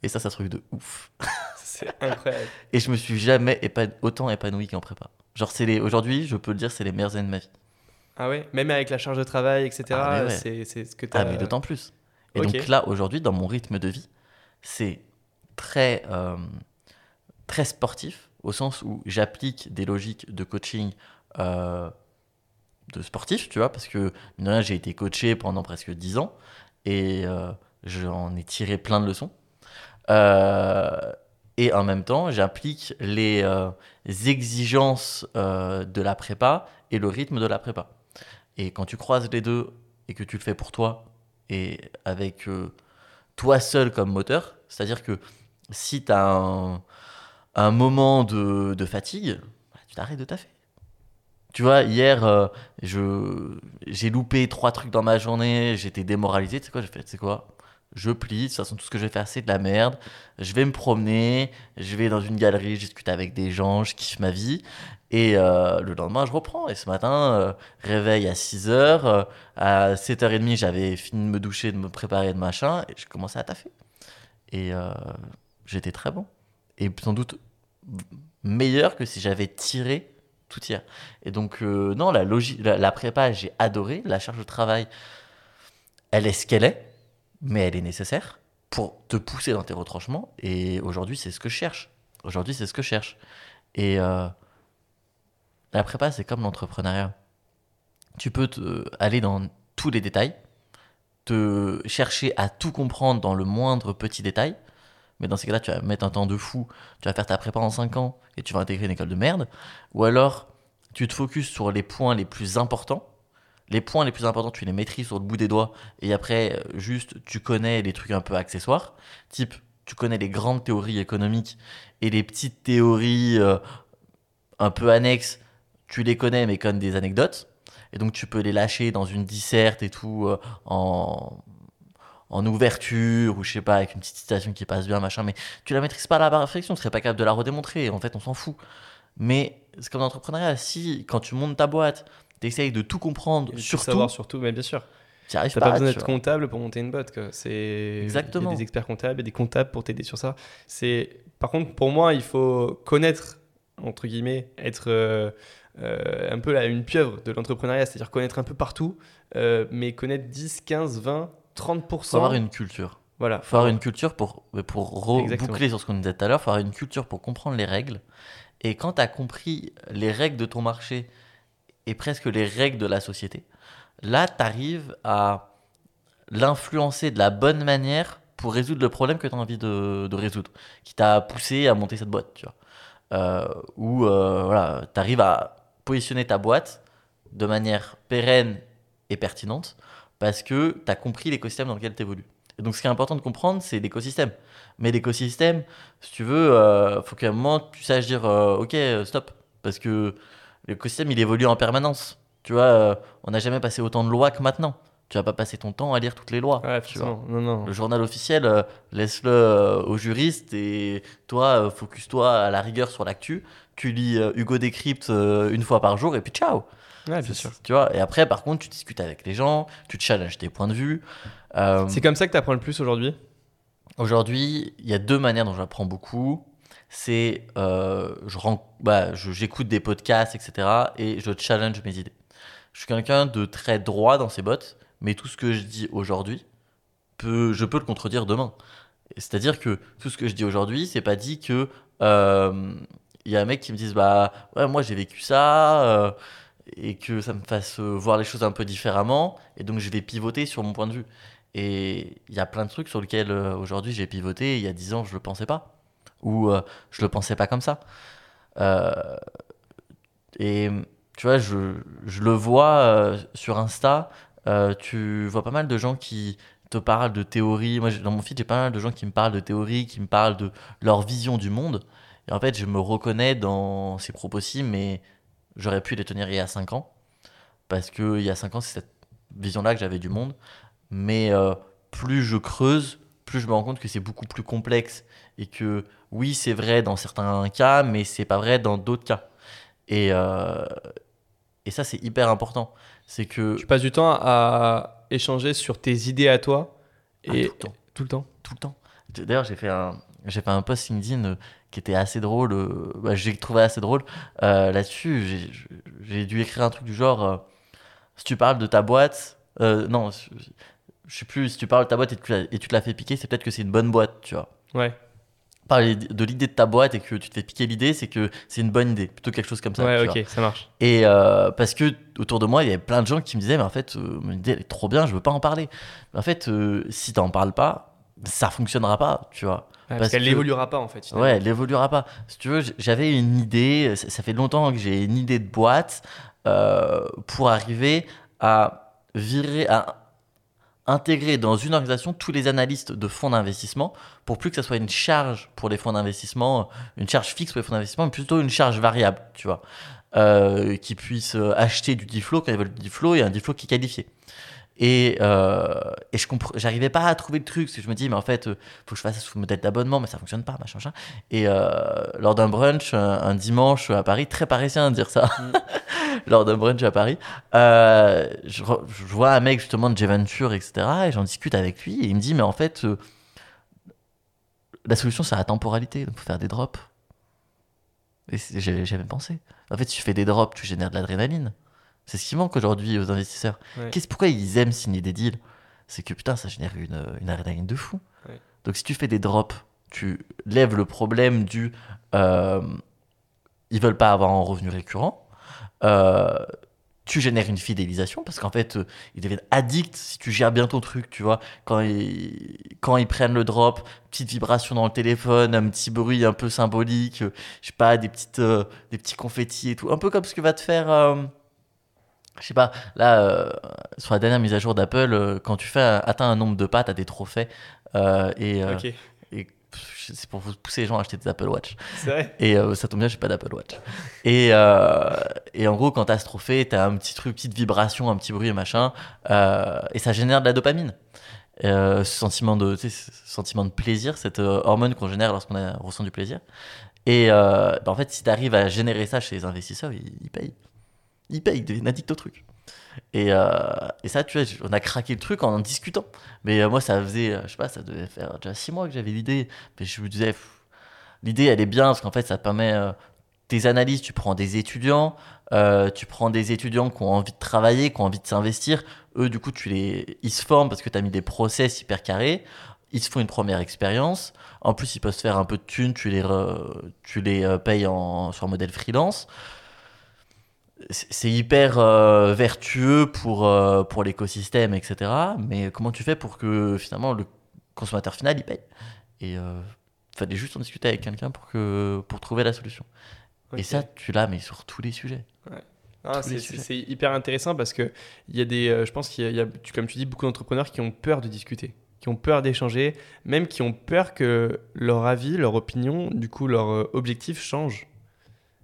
Et ça, c'est un truc de ouf. [LAUGHS] c'est incroyable. [LAUGHS] Et je me suis jamais autant épanoui qu'en prépa. Genre, c'est les... aujourd'hui, je peux le dire, c'est les meilleures années de ma vie. Ah ouais? Même avec la charge de travail, etc. Ah, c'est ce que tu as. Ah, mais d'autant plus. Et donc là, aujourd'hui, dans mon rythme de vie, c'est très, euh, très sportif, au sens où j'applique des logiques de coaching euh, de sportif, tu vois, parce que j'ai été coaché pendant presque 10 ans et euh, j'en ai tiré plein de leçons. et en même temps, j'applique les exigences de la prépa et le rythme de la prépa. Et quand tu croises les deux et que tu le fais pour toi et avec euh, toi seul comme moteur, c'est-à-dire que si tu as un, moment de, de fatigue, bah, tu t'arrêtes de taffer. Tu vois, hier, euh, j'ai loupé trois trucs dans ma journée, j'étais démoralisé. Tu sais quoi, j'ai fait, tu sais quoi je plie, de toute façon tout ce que je vais faire c'est de la merde, je vais me promener, je vais dans une galerie, je discute avec des gens, je kiffe ma vie, et euh, le lendemain je reprends, et ce matin, euh, réveil à 6h, euh, à 7h30 j'avais fini de me doucher, de me préparer, de machin, et je commençais à taffer. Et j'étais très bon, et sans doute meilleur que si j'avais tiré tout hier. Et donc non, la, la prépa j'ai adoré, la charge de travail, elle est ce qu'elle est, mais elle est nécessaire pour te pousser dans tes retranchements. Et aujourd'hui, c'est ce que je cherche. Aujourd'hui, c'est ce que je cherche. Et euh, la prépa, c'est comme l'entrepreneuriat. Tu peux aller dans tous les détails, te chercher à tout comprendre dans le moindre petit détail. Mais dans ces cas-là, tu vas mettre un temps de fou. Tu vas faire ta prépa en 5 ans et tu vas intégrer une école de merde. Ou alors, tu te focuses sur les points les plus importants les points les plus importants, tu les maîtrises sur le bout des doigts, et après, euh, juste, tu connais les trucs un peu accessoires, type, tu connais les grandes théories économiques et les petites théories euh, un peu annexes, tu les connais, mais comme des anecdotes, et donc tu peux les lâcher dans une disserte et tout, euh, en, en ouverture, ou je sais pas, avec une petite citation qui passe bien, machin, mais tu la maîtrises pas à la perfection, tu serais pas capable de la redémontrer, en fait, on s'en fout. Mais c'est comme l'entrepreneuriat, si, quand tu montes ta boîte, tu de tout comprendre, surtout. savoir surtout, mais bien sûr. Tu n'as pas, besoin d'être comptable pour monter une boîte. C'est Exactement. Il y a des experts comptables et des comptables pour t'aider sur ça. C'est par contre pour moi, il faut connaître entre guillemets, être euh, euh, un peu là, une pieuvre de l'entrepreneuriat, c'est-à-dire connaître un peu partout, euh, mais connaître 10, 15, 20, 30%. Faut avoir une culture. Voilà. Faut avoir une culture pour, pour boucler sur ce qu'on disait tout à l'heure, faut avoir une culture pour comprendre les règles. Et quand tu as compris les règles de ton marché et presque les règles de la société. Là, tu arrives à l'influencer de la bonne manière pour résoudre le problème que tu as envie de, résoudre, qui t'a poussé à monter cette boîte, tu vois. Euh, ou euh, voilà, tu arrives à positionner ta boîte de manière pérenne et pertinente parce que tu as compris l'écosystème dans lequel tu évolues. Et donc, ce qui est important de comprendre, c'est l'écosystème. Mais l'écosystème, si tu veux, euh, faut qu'à un moment, tu saches dire euh, Ok, stop. Parce que l'écosystème, il évolue en permanence. Tu vois, euh, on n'a jamais passé autant de lois que maintenant. Tu vas pas passer ton temps à lire toutes les lois. tu vois. Non, non. Le journal officiel, laisse-le aux juristes et toi, focus-toi à la rigueur sur l'actu. Tu lis Hugo Décrypte une fois par jour et puis ciao. Ouais, bien sûr. Tu vois, et après, par contre, tu discutes avec les gens, tu challenges tes points de vue. C'est comme ça que tu apprends le plus aujourd'hui? Aujourd'hui, il y a deux manières dont j'apprends beaucoup c'est euh, je bah, j'écoute des podcasts, etc. et je challenge mes idées. Je suis quelqu'un de très droit dans ses bottes, mais tout ce que je dis aujourd'hui, peut, je peux le contredire demain. C'est-à-dire que tout ce que je dis aujourd'hui, c'est pas dit que euh, il y a un mec qui me dise bah ouais moi j'ai vécu ça euh, et que ça me fasse voir les choses un peu différemment et donc je vais pivoter sur mon point de vue. Et il y a plein de trucs sur lesquels aujourd'hui j'ai pivoté. il y a dix ans je le pensais pas ou euh, je le pensais pas comme ça. Euh, et tu vois, je, je le vois euh, sur Insta, tu vois pas mal de gens qui te parlent de théorie. Moi, dans mon feed, j'ai pas mal de gens qui me parlent de théorie, qui me parlent de leur vision du monde. Et en fait, je me reconnais dans ces propos-ci, mais j'aurais pu les tenir il y a 5 ans. Parce qu'il y a 5 ans, c'est cette vision-là que j'avais du monde. Mais plus je creuse, plus je me rends compte que c'est beaucoup plus complexe et que oui, c'est vrai dans certains cas, mais c'est pas vrai dans d'autres cas. Et, euh, et ça, c'est hyper important. C'est que tu passes du temps à échanger sur tes idées à toi ah, et tout le temps. Tout le temps. Tout le temps. D'ailleurs, j'ai fait un, j'ai fait un post LinkedIn euh, qui était assez drôle. euh, bah, j'ai trouvé assez drôle euh, là-dessus. J'ai- dû écrire un truc du genre euh, si tu parles de ta boîte, non, je sais plus. Si tu parles de ta boîte et tu, la- et tu te la fais piquer, c'est peut-être que c'est une bonne boîte, tu vois. Ouais, Parler de l'idée de ta boîte et que tu te fais piquer l'idée, c'est que c'est une bonne idée, plutôt quelque chose comme ça. ouais, ok, vois. ça marche. Et parce que autour de moi, il y avait plein de gens qui me disaient, mais en fait, mon idée elle est trop bien, je veux pas en parler. Mais en fait, si t'en parles pas, ça fonctionnera pas, tu vois. Parce Parce qu'elle que- n'évoluera pas en fait. finalement. Ouais, elle évoluera pas. Si tu veux, j'avais une idée, ça, fait longtemps que j'ai une idée de boîte euh, pour arriver à virer, à intégrer dans une organisation tous les analystes de fonds d'investissement pour plus que ça soit une charge pour les fonds d'investissement, une charge fixe pour les fonds d'investissement, mais plutôt une charge variable, tu vois. Euh, qui puissent euh, acheter du deal flow quand ils veulent du deal flow et un deal flow qui est qualifié. Et, euh, et je j'arrivais pas à trouver le truc, parce que je me dis, mais en fait, euh, faut que je fasse sous modèle d'abonnement, mais ça fonctionne pas, machin, machin. Et euh, lors d'un brunch, un, un dimanche à Paris, très parisien de dire ça, Mm. [LAUGHS] lors d'un brunch à Paris, euh, je, vois un mec justement de J-Venture, etc., et j'en discute avec lui, et il me dit, mais en fait, la solution, c'est la temporalité, donc faut faire des drops. Et j'avais jamais pensé. En fait, si tu fais des drops, tu génères de l'adrénaline. C'est ce qui manque aujourd'hui aux investisseurs. Ouais. Qu'est-ce pourquoi ils aiment signer des deals? C'est que putain, ça génère une, une de fou. Ouais. Donc si tu fais des drops, tu lèves le problème du euh, ils veulent pas avoir un revenu récurrent. Euh, tu génères une fidélisation parce qu'en fait, euh, ils deviennent addicts si tu gères bien ton truc, tu vois. Quand ils, quand ils prennent le drop, petite vibration dans le téléphone, un petit bruit un peu symbolique, euh, je sais pas, des, petites, euh, des petits confettis et tout. Un peu comme ce que va te faire. Euh, je sais pas, là, euh, sur la dernière mise à jour d'Apple, euh, quand tu fais un- atteins un nombre de pas, t'as des trophées. euh, et euh, c'est pour pousser les gens à acheter des Apple Watch. vrai? Et euh, ça tombe bien, j'ai pas d'Apple Watch. Et, euh, et en gros, quand t'as ce trophée, t'as un petit truc, petite vibration, un petit bruit, machin, euh, et ça génère de la dopamine. Euh, ce sentiment de, tu ce sentiment de plaisir, cette euh, hormone qu'on génère lorsqu'on ressent du plaisir. Et euh, bah, en fait, si t'arrives à générer ça chez les investisseurs, ils, ils payent. Ils payent, ils deviennent addicts au truc. Et, euh, et ça, tu vois, on a craqué le truc en en discutant. Mais euh, moi, ça faisait, euh, je sais pas, ça devait faire déjà six mois que j'avais l'idée. Mais je me disais, l'idée, elle est bien parce qu'en fait, ça permet. euh, tes analyses, tu prends des étudiants, tu prends des étudiants qui ont envie de travailler, qui ont envie de s'investir. Eux, du coup, tu les, ils se forment parce que tu as mis des process hyper carrés. Ils se font une première expérience. En plus, ils peuvent se faire un peu de thunes, tu les, tu les payes en, sur modèle freelance. C'est hyper euh, vertueux pour, euh, pour l'écosystème, etc. Mais comment tu fais pour que finalement le consommateur final il paye Et euh, fallait juste en discuter avec quelqu'un pour, que, pour trouver la solution. Et ça, tu l'as, mais sur tous les sujets. Ah, tous les c'est- hyper intéressant parce que il y a des, euh, je pense qu'il y a, il y a, comme tu dis, beaucoup d'entrepreneurs qui ont peur de discuter, qui ont peur d'échanger, même qui ont peur que leur avis, leur opinion, du coup leur objectif change.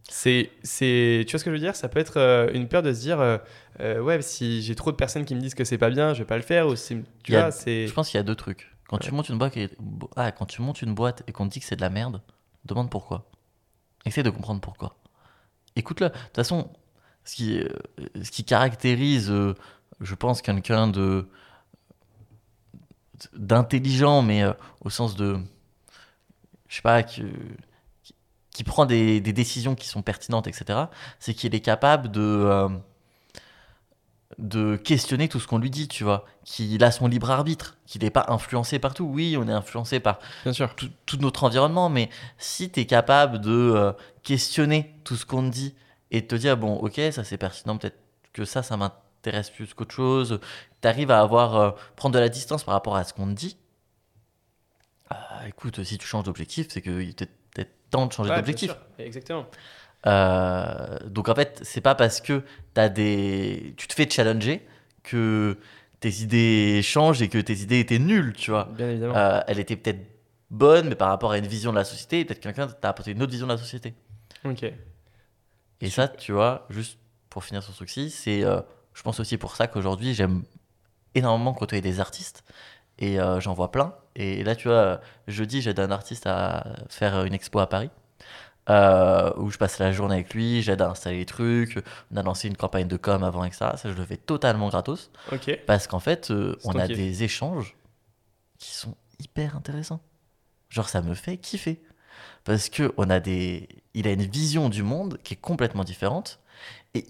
C'est, c'est, tu vois ce que je veux dire? Ça peut être euh, une peur de se dire, euh, euh, ouais, si j'ai trop de personnes qui me disent que c'est pas bien, je vais pas le faire. Ou si, tu a- vois, c'est. Je pense qu'il y a deux trucs. Quand, tu montes une boîte et... ah, quand tu montes une boîte et qu'on te dit que c'est de la merde, demande pourquoi. Essaye de comprendre pourquoi. Écoute-le. De toute façon, ce qui, ce qui caractérise, je pense, quelqu'un de d'intelligent, mais au sens de, je sais pas, que- qui, prend des, des décisions qui sont pertinentes, etc., c'est qu'il est capable de, euh, de questionner tout ce qu'on lui dit, tu vois, qu'il a son libre arbitre, qu'il n'est pas influencé partout. Oui, on est influencé par Bien sûr. tout, tout notre environnement, mais si tu es capable de euh, questionner tout ce qu'on te dit et de te dire, bon, ok, ça c'est pertinent, peut-être que ça, ça m'intéresse plus qu'autre chose, tu arrives à avoir, euh, prendre de la distance par rapport à ce qu'on te dit, écoute, si tu changes d'objectif, c'est était peut-être temps de changer Ouais, d'objectif. Exactement. Euh, donc en fait, c'est pas parce que as des... tu te fais challenger que tes idées changent et que tes idées étaient nulles, tu vois. Bien évidemment. Euh, elle était peut-être bonne, mais par rapport à une vision de la société, peut-être quelqu'un t'a apporté une autre vision de la société. ok. Et ça, tu vois, juste pour finir sur ce truc-ci, c'est, euh, je pense aussi pour ça qu'aujourd'hui, j'aime énormément côtoyer des artistes. Et euh, j'en vois plein. Et là, tu vois, jeudi, j'aide un artiste à faire une expo à Paris. euh, où je passe la journée avec lui, j'aide à installer les trucs. On a lancé une campagne de com avant, etc. Ça, je le fais totalement gratos. Parce qu'en fait, euh, on a des échanges qui sont hyper intéressants. Genre, ça me fait kiffer. Parce que on a des... il a une vision du monde qui est complètement différente. Et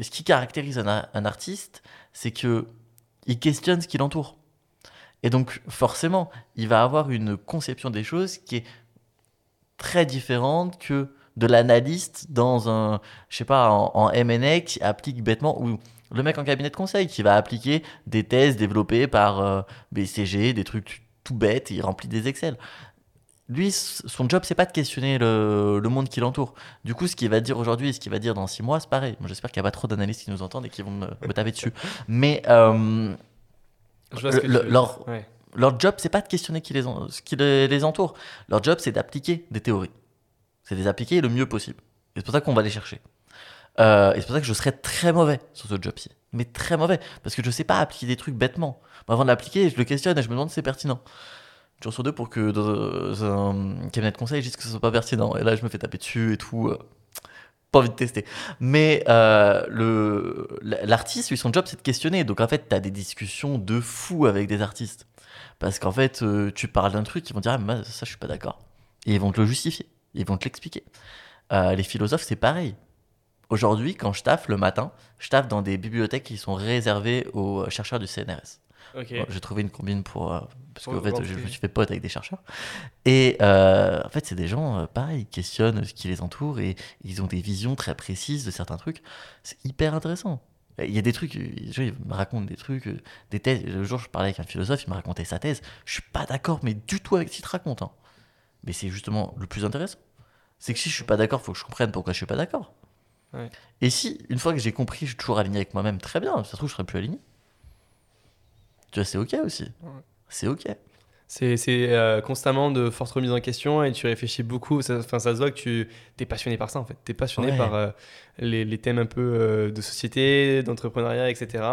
ce qui caractérise un, un artiste, c'est que il questionne ce qui l'entoure. Et donc, forcément, il va avoir une conception des choses qui est très différente que de l'analyste dans un, je sais pas, en, en qui applique bêtement, ou le mec en cabinet de conseil qui va appliquer des thèses développées par euh, BCG, des trucs tout bêtes, il remplit des Excel. Lui, son job, c'est pas de questionner le, monde qui l'entoure. Du coup, ce qu'il va dire aujourd'hui et ce qu'il va dire dans six mois, c'est pareil. J'espère qu'il n'y a pas trop d'analystes qui nous entendent et qui vont me, me taper dessus. Mais euh, leur, leur job, c'est pas de questionner qui les, ce qui les, entoure. Leur job, c'est d'appliquer des théories. C'est de les appliquer le mieux possible. Et c'est pour ça qu'on va les chercher. Euh, et c'est pour ça que je serais très mauvais sur ce job-ci. Mais très mauvais. Parce que je sais pas appliquer des trucs bêtement. avant de l'appliquer, je le questionne et je me demande si c'est pertinent. Je sur deux pour que dans un cabinet de conseil, je dise que ce soit pas pertinent. Et là, je me fais taper dessus et tout. Pas envie de tester. Mais euh, l'artiste, lui, son job, c'est de questionner. Donc en fait, tu as des discussions de fou avec des artistes. Parce qu'en fait, euh, tu parles d'un truc, ils vont dire ah, mais ça, je suis pas d'accord. Et ils vont te le justifier. Ils vont te l'expliquer. Euh, les philosophes, c'est pareil. Aujourd'hui, quand je taffe le matin, je taffe dans des bibliothèques qui sont réservées aux chercheurs du CNRS. J'ai trouvé une combine pour. Euh, parce qu'en fait, je, me suis fait pote avec des chercheurs. Et en fait, c'est des gens, pareil, ils questionnent ce qui les entoure et ils ont des visions très précises de certains trucs. C'est hyper intéressant. Il y a des trucs, il me raconte des trucs, euh, des thèses. Le jour, je parlais avec un philosophe, il me racontait sa thèse. Je suis pas d'accord, mais du tout avec ce qu'il te raconte. Hein. Mais c'est justement le plus intéressant. C'est que si je suis pas d'accord, il faut que je comprenne pourquoi je suis pas d'accord. Et si, une fois que j'ai compris, je suis toujours aligné avec moi-même, très bien. Ça se trouve, je serai plus aligné. Tu vois, c'est ok aussi. C'est ok. C'est euh, constamment de fortes remises en question et tu réfléchis beaucoup. Enfin, ça, se voit que tu es passionné par ça en fait. Tu es passionné par euh, les, les, thèmes un peu euh, de société, d'entrepreneuriat, etc.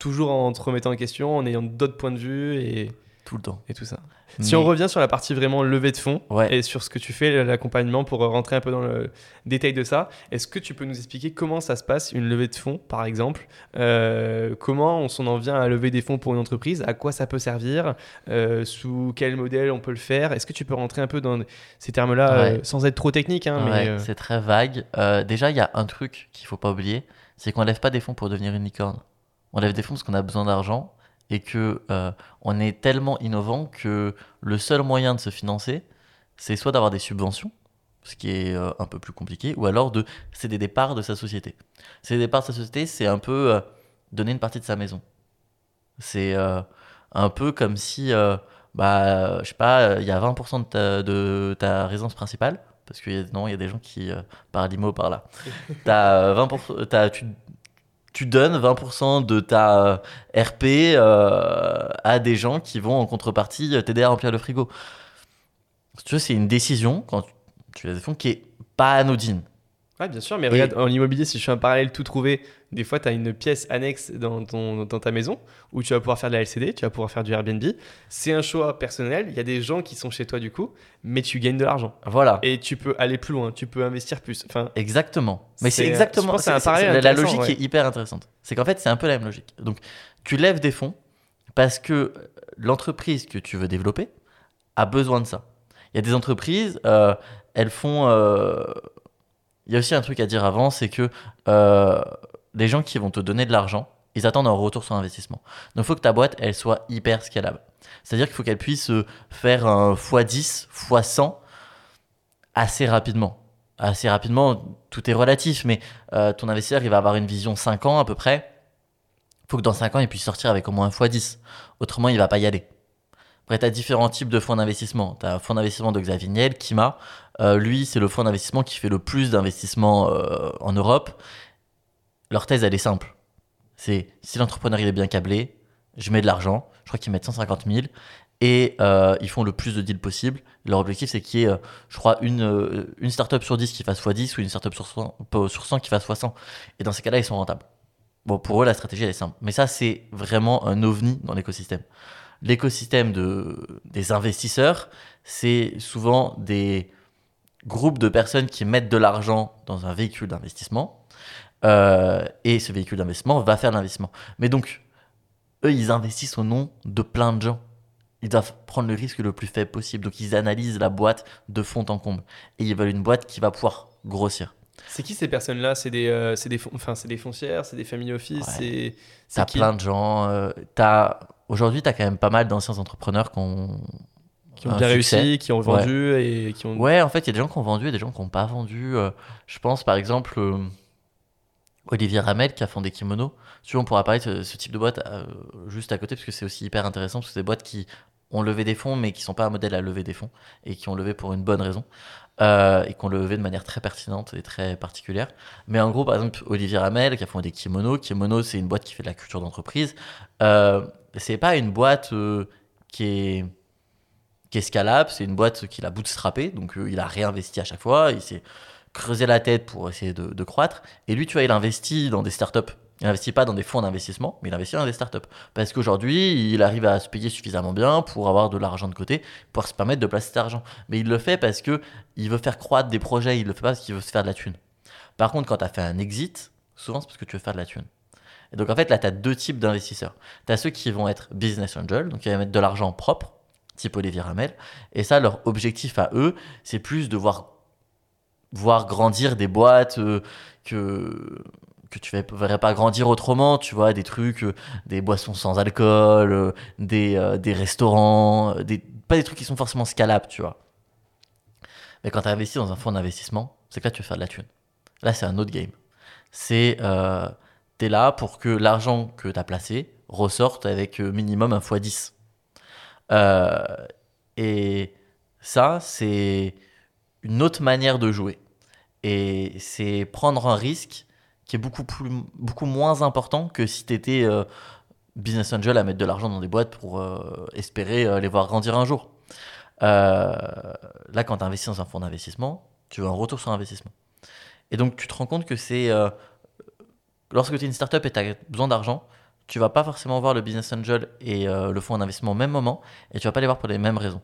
Toujours en te remettant en question, en ayant d'autres points de vue et tout le temps. Et tout ça. Si on revient sur la partie vraiment levée de fonds et sur ce que tu fais, l'accompagnement, pour rentrer un peu dans le détail de ça, est-ce que tu peux nous expliquer comment ça se passe, une levée de fonds, par exemple? Euh, Comment on s'en en vient à lever des fonds pour une entreprise? À quoi ça peut servir? Euh, Sous quel modèle on peut le faire? Est-ce que tu peux rentrer un peu dans ces termes-là euh, sans être trop technique hein, C'est très vague. déjà, il y a un truc qu'il faut pas oublier, c'est qu'on ne lève pas des fonds pour devenir une licorne. On lève des fonds parce qu'on a besoin d'argent et que euh, on est tellement innovant que le seul moyen de se financer, c'est soit d'avoir des subventions, ce qui est euh, un peu plus compliqué, ou alors de céder des parts de sa société. Céder des parts de sa société, c'est un peu euh, donner une partie de sa maison. C'est un peu comme si, bah, je sais pas, il y a 20% de ta, de ta résidence principale, parce que non, il y a des gens qui parlent l'IMO par là. as 20%, as, tu, tu donnes 20% de ta euh, RP euh, à des gens qui vont en contrepartie t'aider à remplir le frigo. Tu c'est une décision quand tu fonds qui est pas anodine. Ouais, bien sûr, mais regarde, en immobilier, si je fais un parallèle tout trouvé, des fois, tu as une pièce annexe dans, ton, dans ta maison où tu vas pouvoir faire de la LCD, tu vas pouvoir faire du Airbnb. C'est un choix personnel. Il y a des gens qui sont chez toi du coup, mais tu gagnes de l'argent. Voilà. Et tu peux aller plus loin, tu peux investir plus. Enfin, exactement. Mais c'est exactement. C'est la, la logique est hyper intéressante. C'est qu'en fait, c'est un peu la même logique. Donc, tu lèves des fonds parce que l'entreprise que tu veux développer a besoin de ça. Il y a des entreprises, euh, elles font. Euh, il y a aussi un truc à dire avant, c'est que euh, les gens qui vont te donner de l'argent, ils attendent un retour sur investissement. Donc il faut que ta boîte, elle soit hyper scalable. C'est-à-dire qu'il faut qu'elle puisse euh, faire un x10, x100 assez rapidement. Assez rapidement, tout est relatif, mais euh, ton investisseur, il va avoir une vision 5 ans à peu près. Il faut que dans 5 ans, il puisse sortir avec au moins un x10. Autrement, il va pas y aller. Après, tu as différents types de fonds d'investissement. Tu as un fonds d'investissement de Xavier Niel, Kima. Euh, lui, c'est le fonds d'investissement qui fait le plus d'investissements euh, en Europe. Leur thèse, elle est simple. C'est si l'entrepreneur il est bien câblé, je mets de l'argent. Je crois qu'ils mettent 150 000 et euh, ils font le plus de deals possible. Leur objectif, c'est qu'il y ait, je crois, une, une startup sur 10 qui fasse x10 ou une startup sur 100, sur 100 qui fasse x100. Et dans ces cas-là, ils sont rentables. Bon, pour eux, la stratégie, elle est simple. Mais ça, c'est vraiment un ovni dans l'écosystème l'écosystème de, des investisseurs, c'est souvent des groupes de personnes qui mettent de l'argent dans un véhicule d'investissement. Euh, et ce véhicule d'investissement va faire l'investissement. Mais donc, eux, ils investissent au nom de plein de gens. ils doivent prendre le risque le plus faible possible. Donc ils analysent la boîte de fond en comble. Et ils veulent une boîte qui va pouvoir grossir. C'est qui ces personnes-là? C'est des, euh, des, enfin, des foncières, c'est des family office ouais. T'as plein de gens. Euh, Aujourd'hui, tu as quand même pas mal d'anciens entrepreneurs qui ont, qui ont bien réussi, qui ont vendu et qui ont. Ouais, en fait, il y a des gens qui ont vendu et des gens qui n'ont pas vendu. Euh, je pense par exemple Olivier Ramel qui a fondé Kimono. Tu on pourra parler de ce, type de boîte juste à côté parce que c'est aussi hyper intéressant parce que c'est des boîtes qui ont levé des fonds mais qui sont pas un modèle à lever des fonds et qui ont levé pour une bonne raison. Euh, et qu'on le levé de manière très pertinente et très particulière. Mais en gros, par exemple, Olivier Ramel qui a fondé Kimono. Kimono, c'est une boîte qui fait de la culture d'entreprise. Euh, c'est pas une boîte euh, qui est scalable, c'est une boîte qu'il a bootstrappé, donc euh, il a réinvesti à chaque fois, il s'est creusé la tête pour essayer de, croître. Et lui, tu vois, il investit dans des startups il n'investit pas dans des fonds d'investissement, mais il investit dans des startups. Parce qu'aujourd'hui, il arrive à se payer suffisamment bien pour avoir de l'argent de côté, pour se permettre de placer cet argent. Mais il le fait parce que il veut faire croître des projets, il le fait pas parce qu'il veut se faire de la thune. Par contre, quand tu as fait un exit, souvent c'est parce que tu veux faire de la thune. Et donc en fait, là, tu as deux types d'investisseurs. Tu as ceux qui vont être business angel, donc qui vont mettre de l'argent propre, type Olivier Ramel. Et ça, leur objectif à eux, c'est plus de voir, voir grandir des boîtes euh, que que tu ne verrais pas grandir autrement, tu vois, des trucs, euh, des boissons sans alcool, euh, des, des, restaurants, des, pas des trucs qui sont forcément scalables, tu vois. Mais quand tu investi dans un fonds d'investissement, c'est que là, tu veux faire de la thune. Là, c'est un autre game. C'est, tu es là pour que l'argent que tu as placé ressorte avec minimum un x10. Et ça, c'est une autre manière de jouer. Et c'est prendre un risque qui est beaucoup, plus, beaucoup moins important que si tu étais euh, business angel à mettre de l'argent dans des boîtes pour euh, espérer euh, les voir grandir un jour. là, quand tu investis dans un fonds d'investissement, tu veux un retour sur investissement. Et donc, tu te rends compte que c'est. lorsque tu es une startup et tu as besoin d'argent, tu vas pas forcément voir le business angel et le fonds d'investissement au même moment, et tu vas pas les voir pour les mêmes raisons.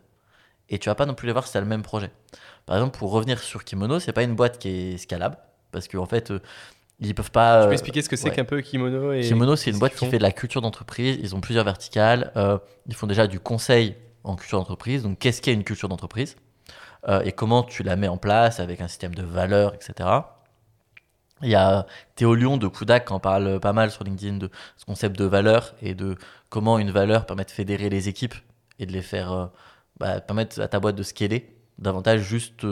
Et tu vas pas non plus les voir si tu le même projet. Par exemple, pour revenir sur Kimono, c'est pas une boîte qui est scalable, parce qu'en en fait, ils peuvent pas. Tu peux euh, expliquer ce que c'est qu'un peu Kimono et Kimono, c'est une boîte qui fait de la culture d'entreprise. Ils ont plusieurs verticales. Euh, ils font déjà du conseil en culture d'entreprise. Donc, qu'est-ce qu'est une culture d'entreprise? Euh, et comment tu la mets en place avec un système de valeurs, etc. Il y a Théo Lyon de Kudak qui en parle pas mal sur LinkedIn de ce concept de valeur et de comment une valeur permet de fédérer les équipes et de les faire bah, permettre à ta boîte de scaler davantage juste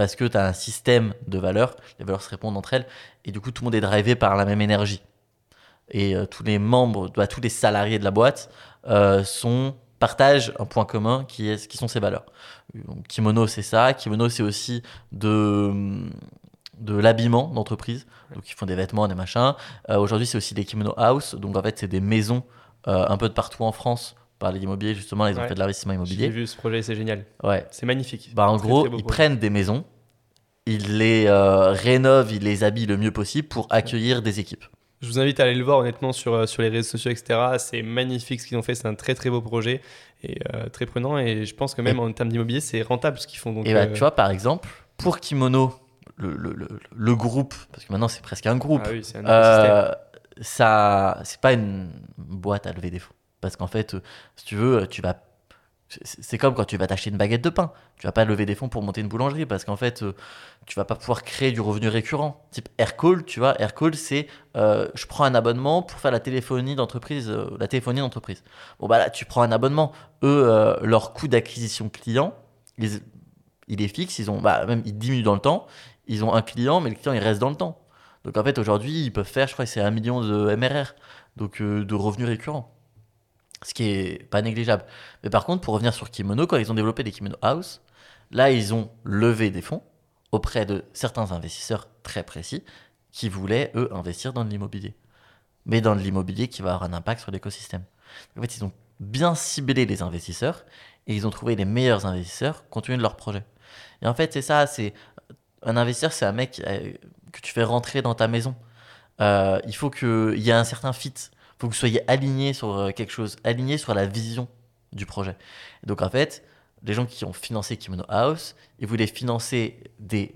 parce que tu as un système de valeurs, les valeurs se répondent entre elles, et du coup tout le monde est drivé par la même énergie. Et euh, tous les membres, bah, tous les salariés de la boîte euh, sont partagent un point commun qui, est, qui sont ces valeurs. kimono, c'est ça. Kimono, c'est aussi de, de l'habillement d'entreprise. Donc, ils font des vêtements, des machins. Euh, aujourd'hui, c'est aussi des kimono house. Donc, en fait, c'est des maisons un peu de partout en France par l'immobilier, justement, ils ont fait de l'investissement immobilier. J'ai vu ce projet, c'est génial. Ouais. C'est magnifique. Bah, en gros, ils prennent des maisons, ils les euh, rénovent, ils les habillent le mieux possible pour accueillir des équipes. Je vous invite à aller le voir honnêtement sur, euh, sur les réseaux sociaux, etc. C'est magnifique ce qu'ils ont fait, c'est un très très beau projet et euh, très prenant. Et je pense que même en termes d'immobilier, c'est rentable ce qu'ils font. Donc, et bah, tu vois, par exemple, pour Kimono, le, le, le, groupe, parce que maintenant c'est presque un groupe, ah oui, c'est un ça, c'est pas une boîte à lever des fonds. Parce qu'en fait, euh, si tu veux, tu vas. C'est comme quand tu vas t'acheter une baguette de pain. Tu vas pas lever des fonds pour monter une boulangerie parce qu'en fait, euh, tu vas pas pouvoir créer du revenu récurrent. Type Aircall, tu vois, Aircall, c'est euh, je prends un abonnement pour faire la téléphonie d'entreprise. la téléphonie d'entreprise. Bon, bah là, tu prends un abonnement. Eux, leur coût d'acquisition client, il est fixe. Ils ont, bah, même, il diminue dans le temps. Ils ont un client, mais le client, il reste dans le temps. Donc en fait, aujourd'hui, ils peuvent faire, je crois que c'est un million de MRR, donc de revenus récurrents ce qui est pas négligeable. Mais par contre, pour revenir sur Kimono, quand ils ont développé des Kimono House, là, ils ont levé des fonds auprès de certains investisseurs très précis qui voulaient, eux, investir dans l'immobilier. Mais dans l'immobilier qui va avoir un impact sur l'écosystème. En fait, ils ont bien ciblé les investisseurs et ils ont trouvé les meilleurs investisseurs compte tenu de leur projet. Et en fait, c'est ça, c'est un investisseur, c'est un mec euh, que tu fais rentrer dans ta maison. Euh, il faut qu'il y ait un certain fit faut que vous soyez aligné sur euh, quelque chose, aligné sur la vision du projet. donc en fait, les gens qui ont financé Kimono House, ils voulaient financer des,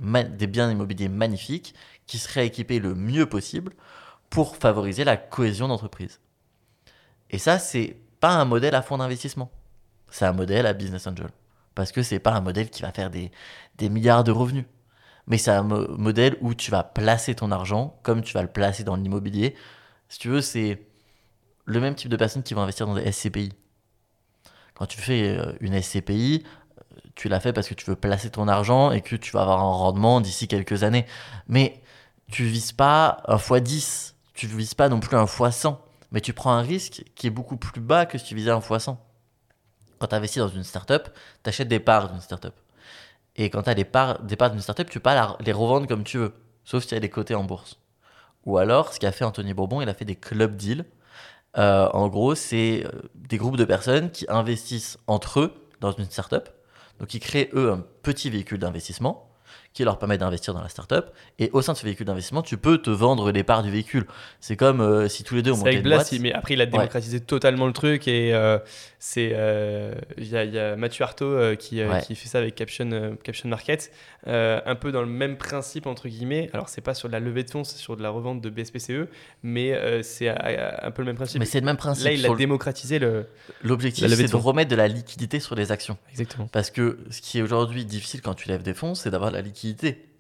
biens immobiliers magnifiques qui seraient équipés le mieux possible pour favoriser la cohésion d'entreprise. Et ça, c'est pas un modèle à fond d'investissement. c'est un modèle à business angel. Parce que c'est pas un modèle qui va faire des milliards de revenus. Mais c'est un modèle où tu vas placer ton argent comme tu vas le placer dans l'immobilier. Si tu veux, c'est le même type de personnes qui vont investir dans des SCPI. Quand tu fais euh, une SCPI, tu l'as fait parce que tu veux placer ton argent et que tu vas avoir un rendement d'ici quelques années. Mais tu vises pas un x10, tu vises pas non plus un x100, mais tu prends un risque qui est beaucoup plus bas que si tu visais un x100. Quand tu investis dans une startup, tu achètes des parts d'une startup. Et quand tu as des parts, des parts d'une startup, tu peux pas les revendre comme tu veux, sauf si as des côtés en bourse. Ou alors, ce qu'a fait Anthony Bourbon, il a fait des club deals. Euh, en gros, c'est euh, des groupes de personnes qui investissent entre eux dans une startup donc ils créent, eux, un petit véhicule d'investissement qui leur permet d'investir dans la startup. Et au sein de ce véhicule d'investissement, tu peux te vendre les parts du véhicule. C'est comme euh, si tous les deux on montait une boîte. mais après il a démocratisé totalement le truc et euh, c'est euh, il y, a Mathieu Artaud qui, qui, fait ça avec Caption, Caption Market, un peu dans le même principe entre guillemets. Alors c'est pas sur de la levée de fonds, c'est sur de la revente de BSPCE, mais c'est un peu le même principe. Mais c'est le même principe. Là il a démocratisé le. L'objectif c'est de, remettre de la liquidité sur les actions. Exactement. Parce que ce qui est aujourd'hui difficile quand tu lèves des fonds, c'est d'avoir la liquidité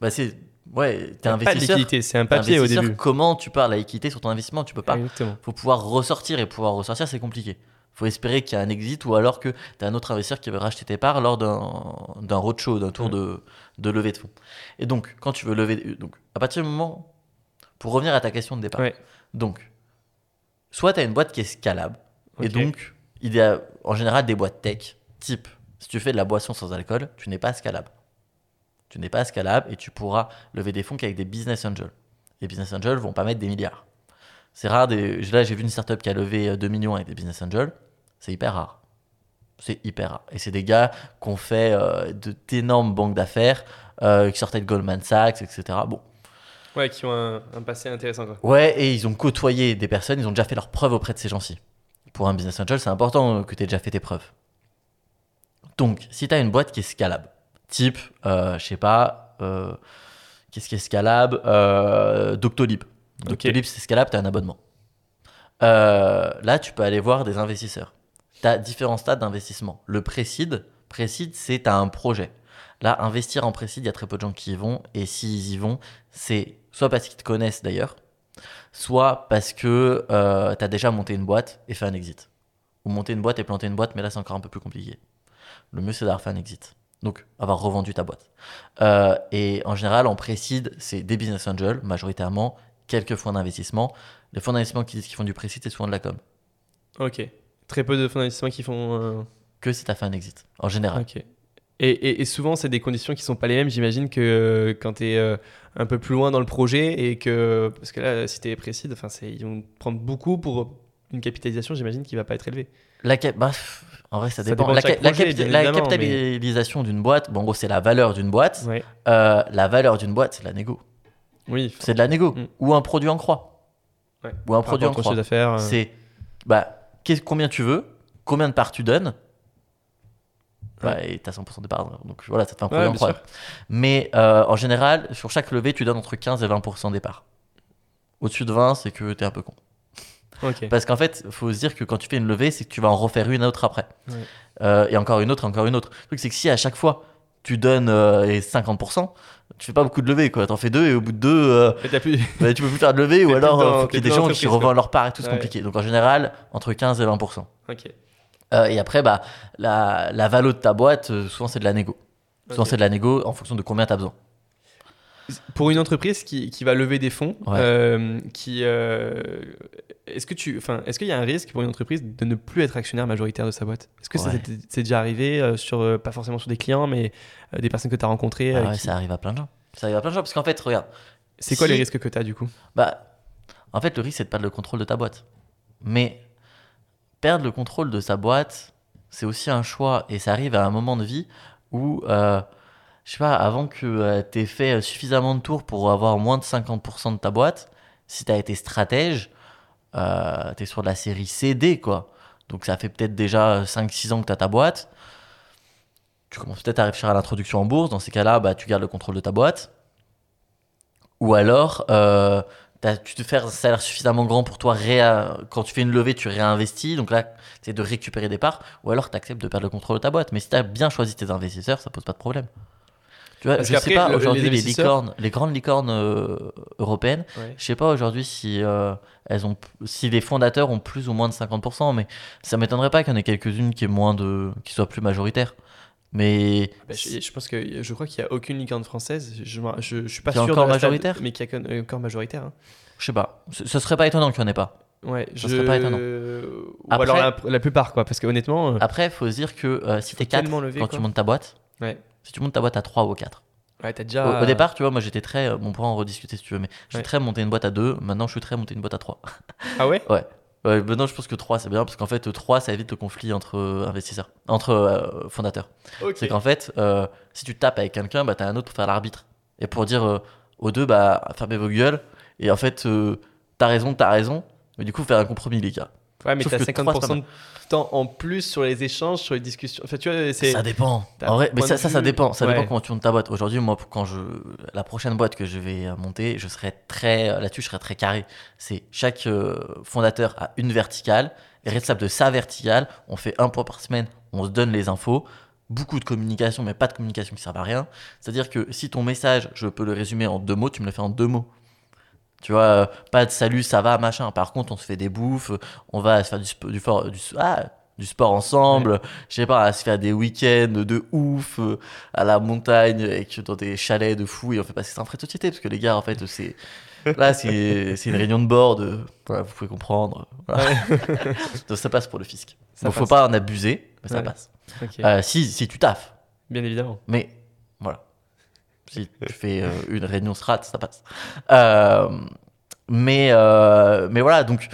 bah c'est ouais, t'es investisseur. c'est un papier au début. Comment tu parles la liquidité sur ton investissement? Tu peux pas. Il Faut pouvoir ressortir et pouvoir ressortir, c'est compliqué. Faut espérer qu'il y a un exit ou alors que tu as un autre investisseur qui veut racheter tes parts lors d'un roadshow, d'un tour de, de levée de fonds. Et donc, quand tu veux lever. Donc, à partir du moment. Pour revenir à ta question de départ. Donc, soit tu as une boîte qui est scalable. Et donc, il y a en général des boîtes tech, type, si tu fais de la boisson sans alcool, tu n'es pas scalable tu n'es pas scalable et tu pourras lever des fonds qu'avec des business angels. Les business angels vont pas mettre des milliards. C'est rare. Des... Là, j'ai vu une startup qui a levé 2 euh, millions avec des business angels. C'est hyper rare. C'est hyper rare. Et c'est des gars qui ont fait euh, d'énormes banques d'affaires, euh, qui sortaient de Goldman Sachs, etc. Bon. Ouais, qui ont un, passé intéressant. Quoi. Ouais, et ils ont côtoyé des personnes, ils ont déjà fait leurs preuves auprès de ces gens-ci. Pour un business angel, c'est important que tu aies déjà fait tes preuves. Donc, si tu as une boîte qui est scalable, type, euh, je sais pas, euh, qu'est-ce qui est scalable euh, Doctolib. Doctolib, c'est scalable, tu as un abonnement. là, tu peux aller voir des investisseurs. Tu as différents stades d'investissement. Le précide, précide, c'est un projet. Là, investir en précide, il y a très peu de gens qui y vont. Et s'ils y vont, c'est soit parce qu'ils te connaissent d'ailleurs, soit parce que tu as déjà monté une boîte et fait un exit. Ou monter une boîte et planter une boîte, mais là, c'est encore un peu plus compliqué. Le mieux, c'est d'avoir fait un exit. Donc, avoir revendu ta boîte. Euh, et en général, on précide, c'est des business angels, majoritairement, quelques fonds d'investissement. Les fonds d'investissement qui disent qu'ils font du précide, c'est souvent de la com. Ok. Très peu de fonds d'investissement qui font. Euh, que si tu as fait un exit, en général. Ok. Et, et, souvent, c'est des conditions qui sont pas les mêmes. J'imagine que euh, quand tu es un peu plus loin dans le projet et que. Parce que là, si tu es précide, ils vont prendre beaucoup pour une capitalisation, j'imagine, qui va pas être élevée. La bah, en vrai, ça dépend. la, capitalisation d'une boîte, bon, en gros, c'est la valeur d'une boîte. Euh, la valeur d'une boîte, c'est la négo. Oui. C'est de la négo. Mm. Ou un produit en croix. Ou un produit en croix. Euh. C'est bah, combien tu veux, combien de parts tu donnes. Bah, et t'as 100% de parts. Donc voilà, ça te fait un produit en croix. Mais euh, en général, sur chaque levée, tu donnes entre 15 et 20% des parts. Au-dessus de 20, c'est que t'es un peu con. Parce qu'en fait, il faut se dire que quand tu fais une levée, c'est que tu vas en refaire une autre après. Euh, et encore une autre, encore une autre. Le truc, c'est que si à chaque fois tu donnes 50%, euh, tu fais pas beaucoup de levées. Tu en fais deux et au bout de deux, euh, plus... bah, tu peux plus faire de levée [LAUGHS] ou alors il faut qu'il y ait des gens qui revendent leur part et tout, c'est compliqué. Donc en général, entre 15 et 20%. et après, bah, la, la valo de ta boîte, souvent c'est de la négo. Souvent c'est de la négo en fonction de combien tu as besoin. Pour une entreprise qui, qui, va lever des fonds, qui est-ce que tu, enfin, est-ce qu'il y a un risque pour une entreprise de ne plus être actionnaire majoritaire de sa boîte? Est-ce que c'est déjà arrivé euh, sur, euh, pas forcément sur des clients, mais euh, des personnes que tu as rencontrées ah Ça arrive à plein de gens. Ça arrive à plein de gens parce qu'en fait, regarde. C'est quoi les risques que tu as du coup? Bah, en fait, le risque c'est de perdre le contrôle de ta boîte. Mais perdre le contrôle de sa boîte, c'est aussi un choix et ça arrive à un moment de vie où, je sais pas, avant que tu aies fait suffisamment de tours pour avoir moins de 50% de ta boîte, si tu as été stratège euh, tu es sur de la série CD, quoi. Donc ça fait peut-être déjà 5-6 ans que tu as ta boîte. Tu commences peut-être à réfléchir à l'introduction en bourse. Dans ces cas-là, bah, tu gardes le contrôle de ta boîte. Ou alors, euh, tu te fais un salaire suffisamment grand pour toi, quand tu fais une levée, tu réinvestis, donc là, c'est de récupérer des parts, ou alors tu acceptes de perdre le contrôle de ta boîte. Mais si tu as bien choisi tes investisseurs, ça pose pas de problème. Tu vois, je sais pas aujourd'hui les, licornes, les grandes licornes euh, européennes, je sais pas aujourd'hui si euh, elles ont, si les fondateurs ont plus ou moins de 50%, mais ça m'étonnerait pas qu'il y en ait quelques-unes qui aient moins de, qui soient plus majoritaires. Mais bah, je, pense que je crois qu'il n'y a aucune licorne française. Je, je, suis pas sûr encore majoritaire, mais qui est euh, encore majoritaire. Hein. Je sais pas. Ce, serait pas étonnant qu'il n'y en ait pas. Ouais, ce serait pas étonnant. Ou alors la, plupart quoi, parce que honnêtement. Après, il faut se dire que si t'es 4 quand tu montes ta boîte, ouais. Si tu montes ta boîte à 3 ou 4. Ouais, as déjà... Au, départ, tu vois, moi j'étais très. on pourra en rediscuter si tu veux, mais je suis très monter une boîte à 2. Maintenant, je suis très monter une boîte à 3. Ah ouais? [LAUGHS] Ouais. Ouais, maintenant, je pense que 3 c'est bien parce qu'en fait, 3 ça évite le conflit entre euh, investisseurs, entre euh, fondateurs. C'est qu'en fait, euh, si tu tapes avec quelqu'un, bah, t'as un autre pour faire l'arbitre. Et pour dire aux deux, bah, fermez vos gueules. Et en fait, t'as raison, t'as raison. Mais du coup, faire un compromis, les gars. Ouais, mais t'as 50% de temps en plus sur les échanges, sur les discussions. Enfin, tu vois, ça dépend. En vrai, mais ça, ça, ça, dépend. Ça dépend comment tu montes ta boîte. Aujourd'hui, moi, quand je la prochaine boîte que je vais monter, je serai très là-dessus, je serai très carré. C'est chaque euh, fondateur a une verticale et responsable de sa verticale. On fait un point par semaine. On se donne les infos. Beaucoup de communication, mais pas de communication qui sert à rien. C'est-à-dire que si ton message, je peux le résumer en deux mots, tu me le fais en deux mots. Tu vois, euh, pas de salut, ça va, machin. Par contre, on se fait des bouffes, on va se faire du, du, du, ah, du sport ensemble, je sais pas, à se faire des week-ends de ouf euh, à la montagne, avec, dans des chalets de fou, et on fait passer ça en frais de société, parce que les gars, en fait, c'est. Là, c'est une réunion de bord, voilà, vous pouvez comprendre. [LAUGHS] Donc ça passe pour le fisc. Il faut pas en abuser, mais ça passe. Euh, si, si tu taffes. Bien évidemment. Mais voilà. Si tu fais euh, une réunion strat, ça passe. Euh, mais, euh, mais voilà, donc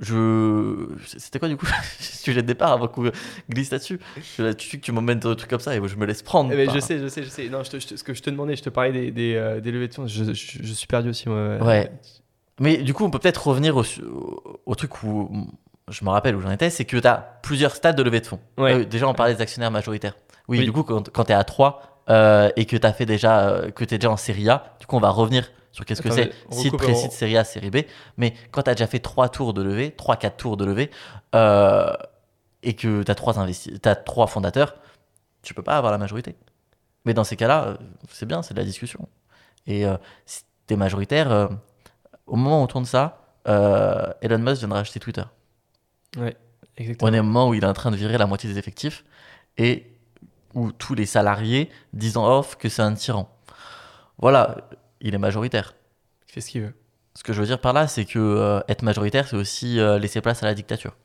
je c'était quoi du coup [LAUGHS] le sujet de départ avant qu'on glisse là-dessus? Tu sais que tu m'emmènes dans un truc comme ça et je me laisse prendre eh ben, je sais je sais je sais. Non je ce que je te demandais je te parlais des, des, des levées de fonds. Je, je, suis perdu aussi moi ouais. Mais du coup on peut peut-être revenir au, au, truc où je me rappelle où j'en étais c'est que tu as plusieurs stades de levée de fonds. Ouais. déjà on parlait des actionnaires majoritaires. Oui, du coup quand, quand tu es à 3 euh, et que tu as fait déjà, euh, que tu es déjà en série A, du coup, on va revenir sur qu'est-ce que c'est, site précis de série A, série B. Mais quand tu as déjà fait 3 tours de levée, 3-4 tours de levée, euh, et que tu as 3 as trois fondateurs, tu peux pas avoir la majorité. Mais dans ces cas-là, c'est bien, c'est de la discussion. Et si tu es majoritaire, au moment où on tourne ça, Elon Musk viendra acheter Twitter. Ouais, exactement. On est au moment où il est en train de virer la moitié des effectifs. Et ou tous les salariés disant off que c'est un tyran. Voilà, il est majoritaire. Il fait ce qu'il veut. Ce que je veux dire par là, c'est que euh, être majoritaire, c'est aussi euh, laisser place à la dictature.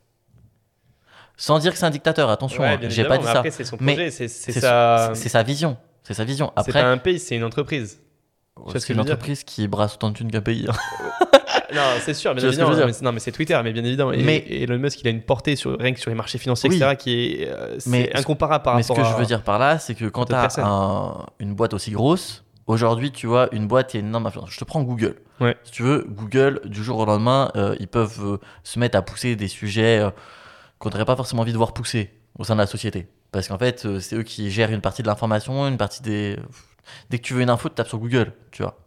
Sans dire que c'est un dictateur, attention, hein, j'ai pas dit ça. C'est son projet, c'est sa... sa vision. C'est sa vision. Après, c'est pas un pays, c'est une entreprise. C'est une entreprise qui brasse autant de thunes qu'un pays. Hein. [LAUGHS] non, c'est sûr, bien évidemment. Mais, non, mais c'est Twitter, mais bien évidemment. Et, mais, Elon Musk, il a une portée sur, rien que sur les marchés financiers, etc., qui est, euh, incomparable par mais rapport à. Mais ce que je veux dire par là, c'est que quand tu as une boîte aussi grosse, aujourd'hui, tu vois, une boîte, il y a une énorme influence. Je te prends Google. Ouais. Si tu veux, Google, du jour au lendemain, euh, ils peuvent euh, se mettre à pousser des sujets qu'on n'aurait pas forcément envie de voir pousser au sein de la société. Parce qu'en fait, c'est eux qui gèrent une partie de l'information, une partie des. Dès que tu veux une info, tu tapes sur Google, tu vois.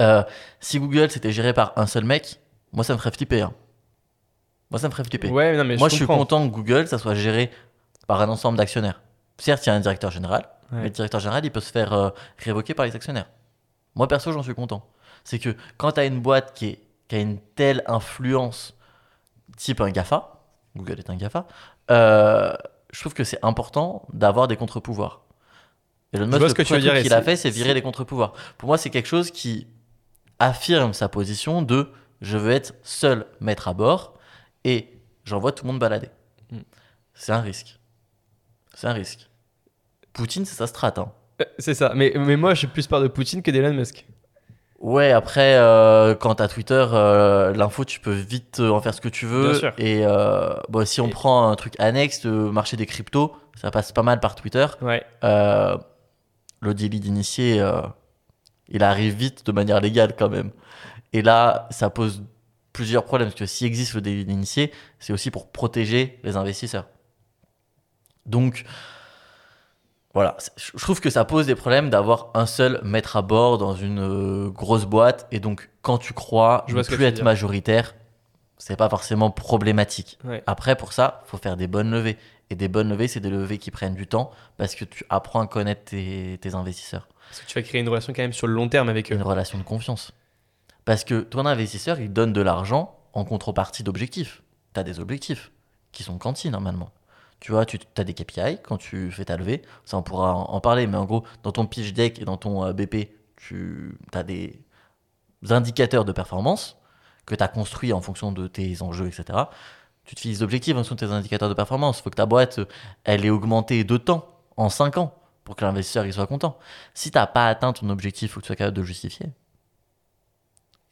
Euh, si Google c'était géré par un seul mec, moi ça me ferait flipper. Hein. Moi ça me ferait flipper. Ouais, non, mais moi je, suis content que Google ça soit géré par un ensemble d'actionnaires. Certes, il y a un directeur général, mais le directeur général il peut se faire euh, révoquer par les actionnaires. Moi perso, j'en suis content. C'est que quand tu as une boîte qui, est, qui, a une telle influence, type un GAFA, Google est un GAFA, euh, je trouve que c'est important d'avoir des contre-pouvoirs. Et le Musk, ce que tu veux dire, qu'il a fait, c'est virer les contre-pouvoirs. Pour moi, c'est quelque chose qui affirme sa position de je veux être seul maître à bord et j'envoie tout le monde balader. Mm. C'est un risque. C'est un risque. Poutine, c'est sa strat. Hein. Euh, c'est ça. Mais, mais moi, j'ai plus peur de Poutine que d'Elon Musk. Ouais, après, euh, quand t'as Twitter, euh, l'info, tu peux vite en faire ce que tu veux. Bien sûr. Et bon, si on prend un truc annexe, le marché des cryptos, ça passe pas mal par Twitter. Ouais. Le délit d'initié, il arrive vite de manière légale quand même. Et là, ça pose plusieurs problèmes, parce que s'il existe le délit d'initié, c'est aussi pour protéger les investisseurs. Donc, voilà, je trouve que ça pose des problèmes d'avoir un seul maître à bord dans une euh, grosse boîte. Et donc, quand tu crois Je ne plus être majoritaire, c'est pas forcément problématique. Ouais. Après, pour ça, faut faire des bonnes levées. Et des bonnes levées, c'est des levées qui prennent du temps parce que tu apprends à connaître tes, tes investisseurs. Parce que tu vas créer une relation quand même sur le long terme avec eux. Une relation de confiance. Parce que ton investisseur, il donne de l'argent en contrepartie d'objectifs. Tu as des objectifs qui sont quanti normalement. Tu vois, tu as des KPI quand tu fais ta levée. Ça, on pourra en, en parler. Mais en gros, dans ton pitch deck et dans ton euh, BP, tu as des indicateurs de performance que tu as construits en fonction de tes enjeux, etc. Tu te fixes des objectifs en fonction de tes indicateurs de performance. Il faut que ta boîte, elle ait augmenté de temps, en 5 ans, pour que l'investisseur soit content. Si tu n'as pas atteint ton objectif, il faut que tu sois capable de le justifier.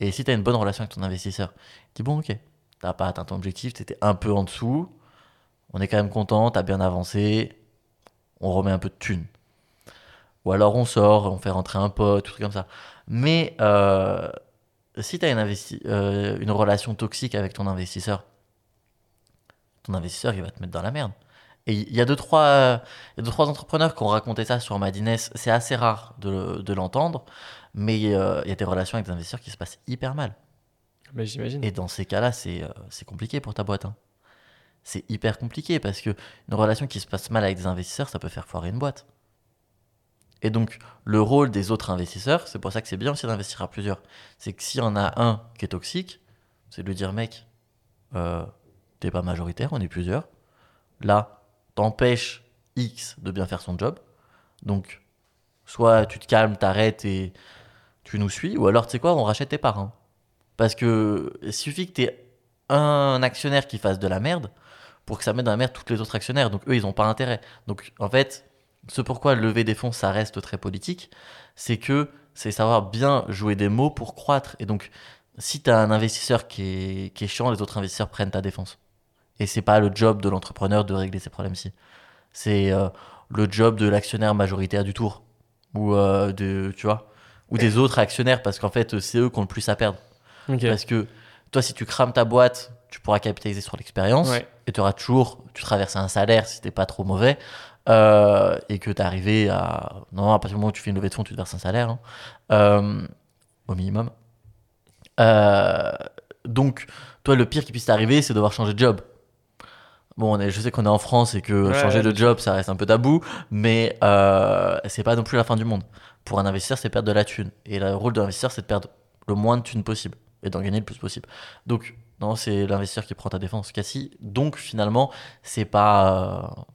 Et si tu as une bonne relation avec ton investisseur, dis bon, ok, tu n'as pas atteint ton objectif, tu étais un peu en dessous, on est quand même content, tu as bien avancé, on remet un peu de thunes. Ou alors on sort, on fait rentrer un pote, tout truc comme ça. Mais euh, si tu as euh, une relation toxique avec ton investisseur, ton investisseur, il va te mettre dans la merde. Et il y a deux, trois, il y a deux, trois entrepreneurs qui ont raconté ça sur Madines. C'est assez rare de, de l'entendre, mais euh, il y a des relations avec des investisseurs qui se passent hyper mal. Mais j'imagine. Et dans ces cas-là, c'est euh, compliqué pour ta boîte. hein. C'est hyper compliqué parce que une relation qui se passe mal avec des investisseurs, ça peut faire foirer une boîte. Et donc, le rôle des autres investisseurs, c'est pour ça que c'est bien aussi d'investir à plusieurs. C'est que s'il y en a un qui est toxique, c'est de lui dire, mec, euh, pas majoritaire, on est plusieurs. Là, t'empêches X de bien faire son job. Donc, soit tu te calmes, t'arrêtes et tu nous suis, ou alors, tu sais quoi, on rachète tes hein. Parce que il suffit que t'aies un actionnaire qui fasse de la merde pour que ça mette dans la merde tous les autres actionnaires. Donc, eux, ils n'ont pas intérêt. Donc, en fait, ce pourquoi lever des fonds, ça reste très politique, c'est que c'est savoir bien jouer des mots pour croître. Et donc, si tu as un investisseur qui qui est chiant, les autres investisseurs prennent ta défense. Et c'est pas le job de l'entrepreneur de régler ces problèmes-ci. C'est euh, le job de l'actionnaire majoritaire du tour. Ou euh, de, tu vois, ou des autres actionnaires, parce qu'en fait, c'est eux qui ont le plus à perdre. Parce que toi, si tu crames ta boîte, tu pourras capitaliser sur l'expérience Ouais. et tu auras toujours, tu traverses un salaire si t'es pas trop mauvais euh, et que tu arrivé à. Non, à partir du moment où tu fais une levée de fonds, tu te verses un salaire hein. Euh, au minimum. Euh, donc, toi, le pire qui puisse t'arriver, c'est de devoir changer de job. Bon, on est, je sais qu'on est en France et que Ouais, changer de job, ça reste un peu tabou, mais euh, c'est pas non plus la fin du monde. Pour un investisseur, c'est perdre de la thune. Et le rôle de l'investisseur, c'est de perdre le moins de thunes possible et d'en gagner le plus possible. Donc, non, c'est l'investisseur qui prend ta défense, Cassie. Donc, finalement, c'est pas.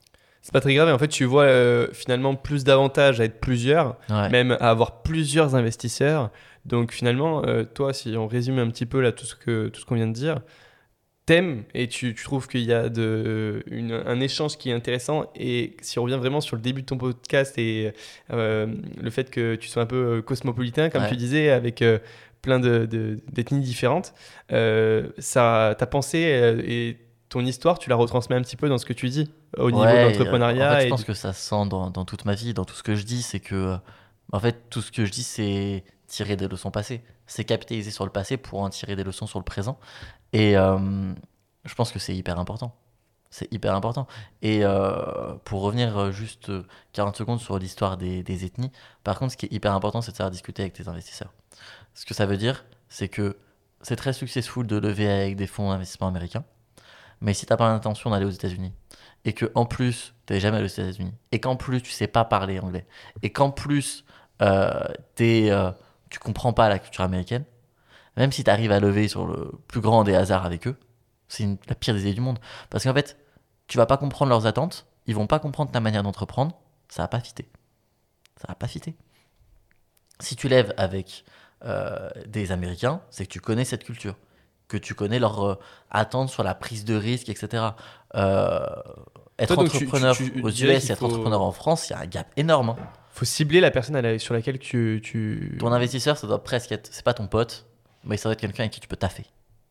C'est pas très grave. Et en fait, tu vois euh, finalement plus d'avantages à être plusieurs, euh, ouais. même à avoir plusieurs investisseurs. Donc finalement, euh, toi, si on résume un petit peu là tout ce que tout ce qu'on vient de dire, t'aimes et tu, tu trouves qu'il y a de, une- un échange qui est intéressant. Et si on revient vraiment sur le début de ton podcast et euh, le fait que tu sois un peu euh, cosmopolitain, comme Ouais. tu disais, avec euh, plein de- de- d'ethnies différentes, euh, ça, ta pensée et ton histoire, tu la retransmets un petit peu dans ce que tu dis au niveau de l'entrepreneuriat. En fait, je pense que ça se sent dans, dans toute ma vie, dans tout ce que je dis, c'est que, en fait, tout ce que je dis, c'est tirer des leçons passées. C'est capitaliser sur le passé pour en tirer des leçons sur le présent. Et euh, je pense que c'est hyper important. C'est hyper important. Et euh, pour revenir euh, juste euh, 40 secondes sur l'histoire des, des ethnies, par contre, ce qui est hyper important, c'est de savoir discuter avec tes investisseurs. Ce que ça veut dire, c'est que c'est très successful de lever avec des fonds d'investissement américains. Mais si tu n'as pas l'intention d'aller aux États-Unis, et que en plus tu n'es jamais allé aux États-Unis, et qu'en plus tu sais pas parler anglais, et qu'en plus euh, euh, tu comprends pas la culture américaine, même si tu arrives à lever sur le plus grand des hasards avec eux, c'est la pire des idées du monde. Parce qu'en fait, tu vas pas comprendre leurs attentes, ils vont pas comprendre ta manière d'entreprendre, ça va pas fitter. Ça va pas fitter. Si tu lèves avec euh, des Américains, c'est que tu connais cette culture, que tu connais leurs euh, attentes sur la prise de risque, etc. Euh, être Toi, donc, tu- entrepreneur tu- tu aux US et être faut- entrepreneur en France, il y a un gap énorme. hein. faut cibler la personne à la- sur laquelle tu. tu... Ton investisseur, ça doit presque être, c'est pas ton pote, mais ça doit être quelqu'un avec qui tu peux taffer.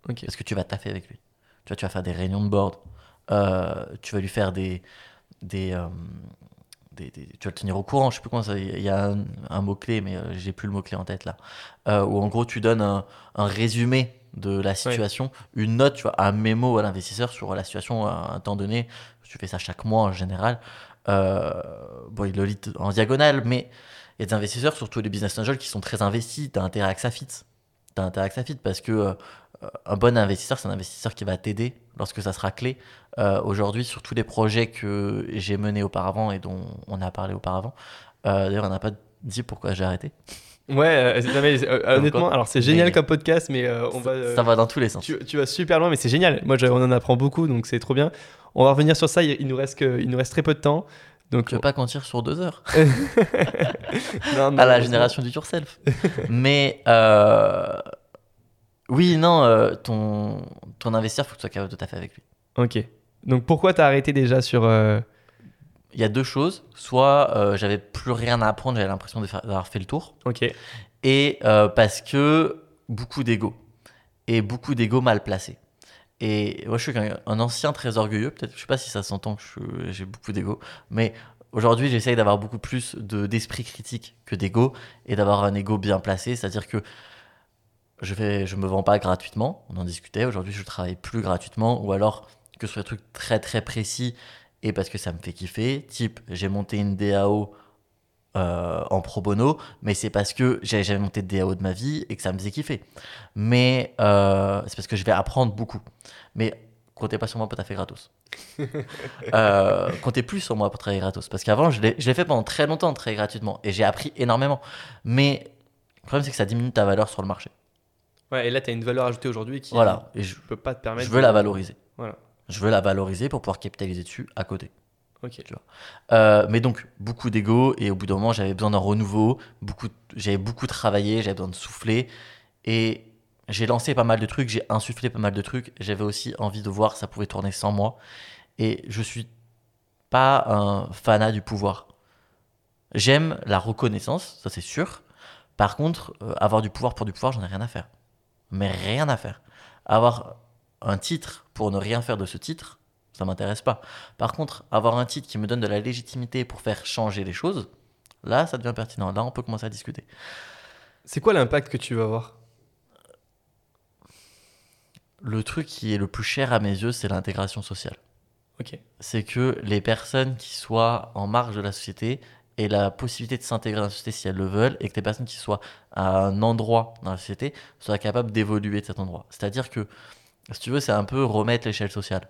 Ok. Parce que tu vas taffer avec lui. Tu vois, tu vas faire des réunions de board, euh, tu vas lui faire des. des, euh, des- des- tu vas le tenir au courant, je sais plus comment ça. Il y a un, un mot-clé, mais euh, j'ai plus le mot-clé en tête là. Où en gros, tu donnes un, un résumé de la situation, une note, tu vois, un mémo à l'investisseur sur la situation à un temps donné. Tu fais ça chaque mois en général. euh, bon, il le lit en diagonale, mais il y a des investisseurs, surtout les business angels, qui sont très investis. Tu as intérêt à que ça fit. Tu as intérêt parce que euh, un bon investisseur, c'est un investisseur qui va t'aider lorsque ça sera clé. Euh, aujourd'hui, sur tous les projets que j'ai menés auparavant et dont on a parlé auparavant, d'ailleurs, on n'a pas dit pourquoi j'ai arrêté. Ouais, honnêtement, alors c'est génial comme podcast, mais on va. ça va dans tous les sens. Tu, vas super loin, mais c'est génial. Moi, on en apprend beaucoup, donc c'est trop bien. On va revenir sur ça. Il, nous reste que, il nous reste très peu de temps. Donc, tu veux pas qu'on tire sur deux heures [LAUGHS] À la génération du yourself. Mais euh, oui, non, euh, ton, ton investisseur, il faut que tu sois capable de taffer avec lui. Ok. Donc pourquoi tu as arrêté déjà sur. Euh, il y a deux choses. Soit j'avais plus rien à apprendre, j'avais l'impression d'avoir fait le tour. Ok. Et parce que beaucoup d'ego. Et beaucoup d'ego mal placé. Et moi, je suis un, ancien très orgueilleux. Peut-être, je sais pas si ça s'entend que j'ai beaucoup d'ego, mais aujourd'hui, j'essaye d'avoir beaucoup plus d'esprit critique que d'ego et d'avoir un ego bien placé. C'est-à-dire que je ne je me vends pas gratuitement. On en discutait. Aujourd'hui, je travaille plus gratuitement, ou alors que soit des trucs très très précis et parce que ça me fait kiffer. Type, j'ai monté une DAO euh, en pro bono, mais c'est parce que j'avais jamais monté de DAO de ma vie et que ça me faisait kiffer. Mais euh, c'est parce que je vais apprendre beaucoup. Mais comptez pas sur moi pour taffer gratos. [LAUGHS] euh, comptez plus sur moi pour travailler gratos. Parce qu'avant, je l'ai fait pendant très longtemps, très gratuitement. Et j'ai appris énormément. Mais le problème, c'est que ça diminue ta valeur sur le marché. Ouais, et là, tu as une valeur ajoutée aujourd'hui qui voilà. et je, peux pas te permettre. Je veux la valoriser. Voilà. Je veux la valoriser pour pouvoir capitaliser dessus à côté. Ok. Tu vois. Euh, mais donc, beaucoup d'ego, et au bout d'un moment, j'avais besoin d'un renouveau, beaucoup, j'avais beaucoup travaillé, j'avais besoin de souffler, et j'ai lancé pas mal de trucs, j'ai insufflé pas mal de trucs, j'avais aussi envie de voir ça pouvait tourner sans moi, et je suis pas un fanat du pouvoir. J'aime la reconnaissance, ça c'est sûr. Par contre, euh, avoir du pouvoir pour du pouvoir, j'en ai rien à faire. Mais rien à faire. Avoir un titre pour ne rien faire de ce titre, ça m'intéresse pas. Par contre, avoir un titre qui me donne de la légitimité pour faire changer les choses, là, ça devient pertinent. Là, on peut commencer à discuter. C'est quoi l'impact que tu vas avoir? Le truc qui est le plus cher à mes yeux, c'est l'intégration sociale. C'est que les personnes qui soient en marge de la société aient la possibilité de s'intégrer dans la société si elles le veulent et que les personnes qui soient à un endroit dans la société soient capables d'évoluer de cet endroit. C'est-à-dire que, si tu veux, c'est un peu remettre l'échelle sociale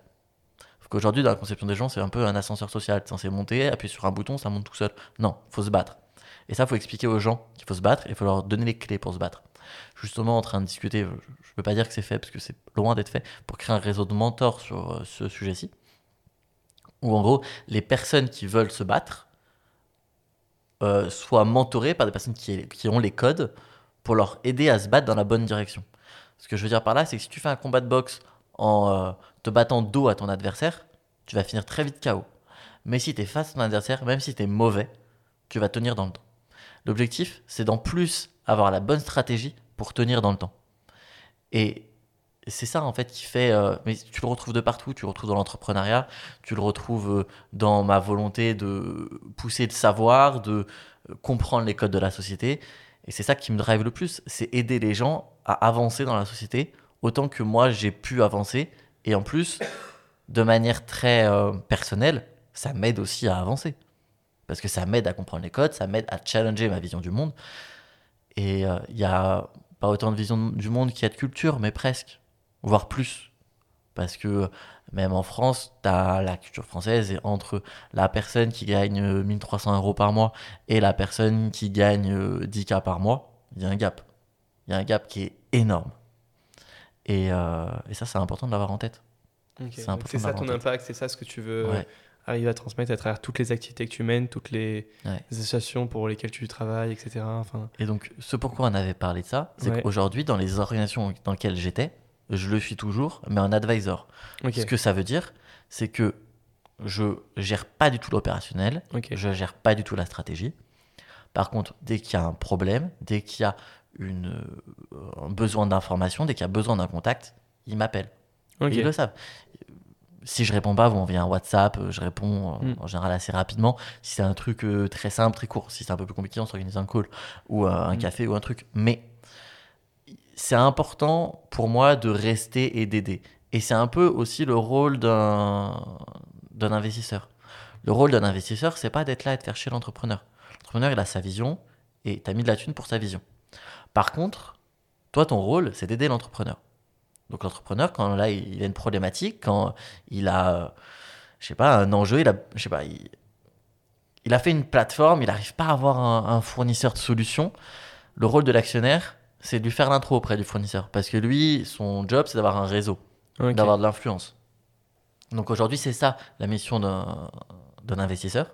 qu'aujourd'hui, dans la conception des gens, c'est un peu un ascenseur social. Tu censé monter, appuyer sur un bouton, ça monte tout seul. Non, faut se battre. Et ça, faut expliquer aux gens qu'il faut se battre et il faut leur donner les clés pour se battre. Justement, en train de discuter, je ne veux pas dire que c'est fait parce que c'est loin d'être fait, pour créer un réseau de mentors sur euh, ce sujet-ci. Où en gros, les personnes qui veulent se battre euh, soient mentorées par des personnes qui, qui ont les codes pour leur aider à se battre dans la bonne direction. Ce que je veux dire par là, c'est que si tu fais un combat de boxe en euh, te battant dos à ton adversaire, tu vas finir très vite KO. Mais si tu es face à ton adversaire, même si tu es mauvais, tu vas tenir dans le temps. L'objectif, c'est d'en plus avoir la bonne stratégie pour tenir dans le temps. Et c'est ça en fait qui fait. Euh, mais tu le retrouves de partout. Tu le retrouves dans l'entrepreneuriat. Tu le retrouves euh, dans ma volonté de pousser le savoir, de comprendre les codes de la société. Et c'est ça qui me drive le plus. C'est aider les gens à avancer dans la société autant que moi j'ai pu avancer. Et en plus, de manière très euh, personnelle, ça m'aide aussi à avancer. Parce que ça m'aide à comprendre les codes, ça m'aide à challenger ma vision du monde. Et il euh, n'y a pas autant de vision du monde qu'il y a de culture, mais presque, voire plus. Parce que même en France, tu as la culture française et entre la personne qui gagne 1300 euros par mois et la personne qui gagne 10K par mois, il y a un gap. Il y a un gap qui est énorme. Euh, et, ça, c'est important de l'avoir en tête. C'est ça ton impact, c'est ça ce que tu veux arriver à transmettre à travers toutes les activités que tu mènes, toutes les associations pour lesquelles tu travailles, etc. Enfin... Et donc, ce pourquoi on avait parlé de ça, c'est qu'aujourd'hui, dans les organisations dans lesquelles j'étais, je le suis toujours, mais en advisor. Ce que ça veut dire, c'est que je gère pas du tout l'opérationnel, je gère pas du tout la stratégie. Par contre, dès qu'il y a un problème, dès qu'il y a une, euh, un besoin d'information, dès qu'il y a besoin d'un contact, ils m'appellent. Ils le savent. Si je réponds pas, vous m'envoyez un WhatsApp, euh, je réponds euh, hmm. en général assez rapidement. Si c'est un truc très simple, très court, si c'est un peu plus compliqué, on s'organise un call ou un hmm. café ou un truc. Mais c'est important pour moi de rester et d'aider. Et c'est un peu aussi le rôle d'un investisseur. Le rôle d'un investisseur, c'est pas d'être là et de faire chier l'entrepreneur. L'entrepreneur, il a sa vision et tu as mis de la thune pour sa vision. Par contre, toi, ton rôle, c'est d'aider l'entrepreneur. Donc l'entrepreneur, quand là, il a une problématique, quand il a, je sais pas, un enjeu, il a, je sais pas, il, a fait une plateforme, il n'arrive pas à avoir un, fournisseur de solutions. Le rôle de l'actionnaire, c'est de lui faire l'intro auprès du fournisseur. Parce que lui, son job, c'est d'avoir un réseau, d'avoir de l'influence. Donc aujourd'hui, c'est ça la mission d'un investisseur.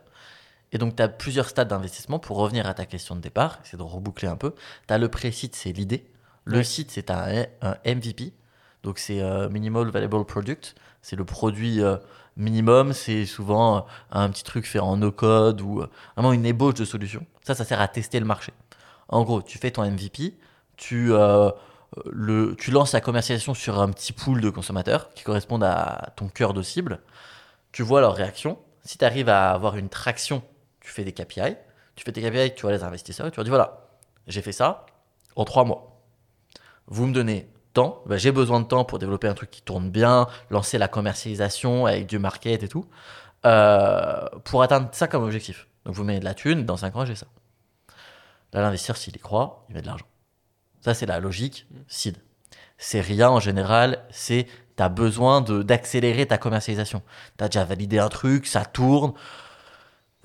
Et donc, tu as plusieurs stades d'investissement pour revenir à ta question de départ, c'est de reboucler un peu. Tu as le pré-site, c'est l'idée. Le site, c'est un, MVP. Donc, c'est euh, Minimal Valuable Product. C'est le produit euh, minimum. C'est souvent euh, un petit truc fait en no-code ou vraiment une ébauche de solution. Ça, ça sert à tester le marché. En gros, tu fais ton MVP, tu, le, tu lances la commercialisation sur un petit pool de consommateurs qui correspondent à ton cœur de cible. Tu vois leur réaction. Si tu arrives à avoir une traction tu fais des KPI, tu fais des KPI, tu vois les investisseurs, et tu leur dis voilà, j'ai fait ça en trois mois. Vous me donnez temps, ben, j'ai besoin de temps pour développer un truc qui tourne bien, lancer la commercialisation avec du market et tout, euh, pour atteindre ça comme objectif. Donc vous mettez de la thune, dans cinq ans j'ai ça. Là l'investisseur s'il y croit, il met de l'argent. Ça c'est la logique SID. C'est rien en général, c'est tu as besoin d'accélérer ta commercialisation. Tu as déjà validé un truc, ça tourne,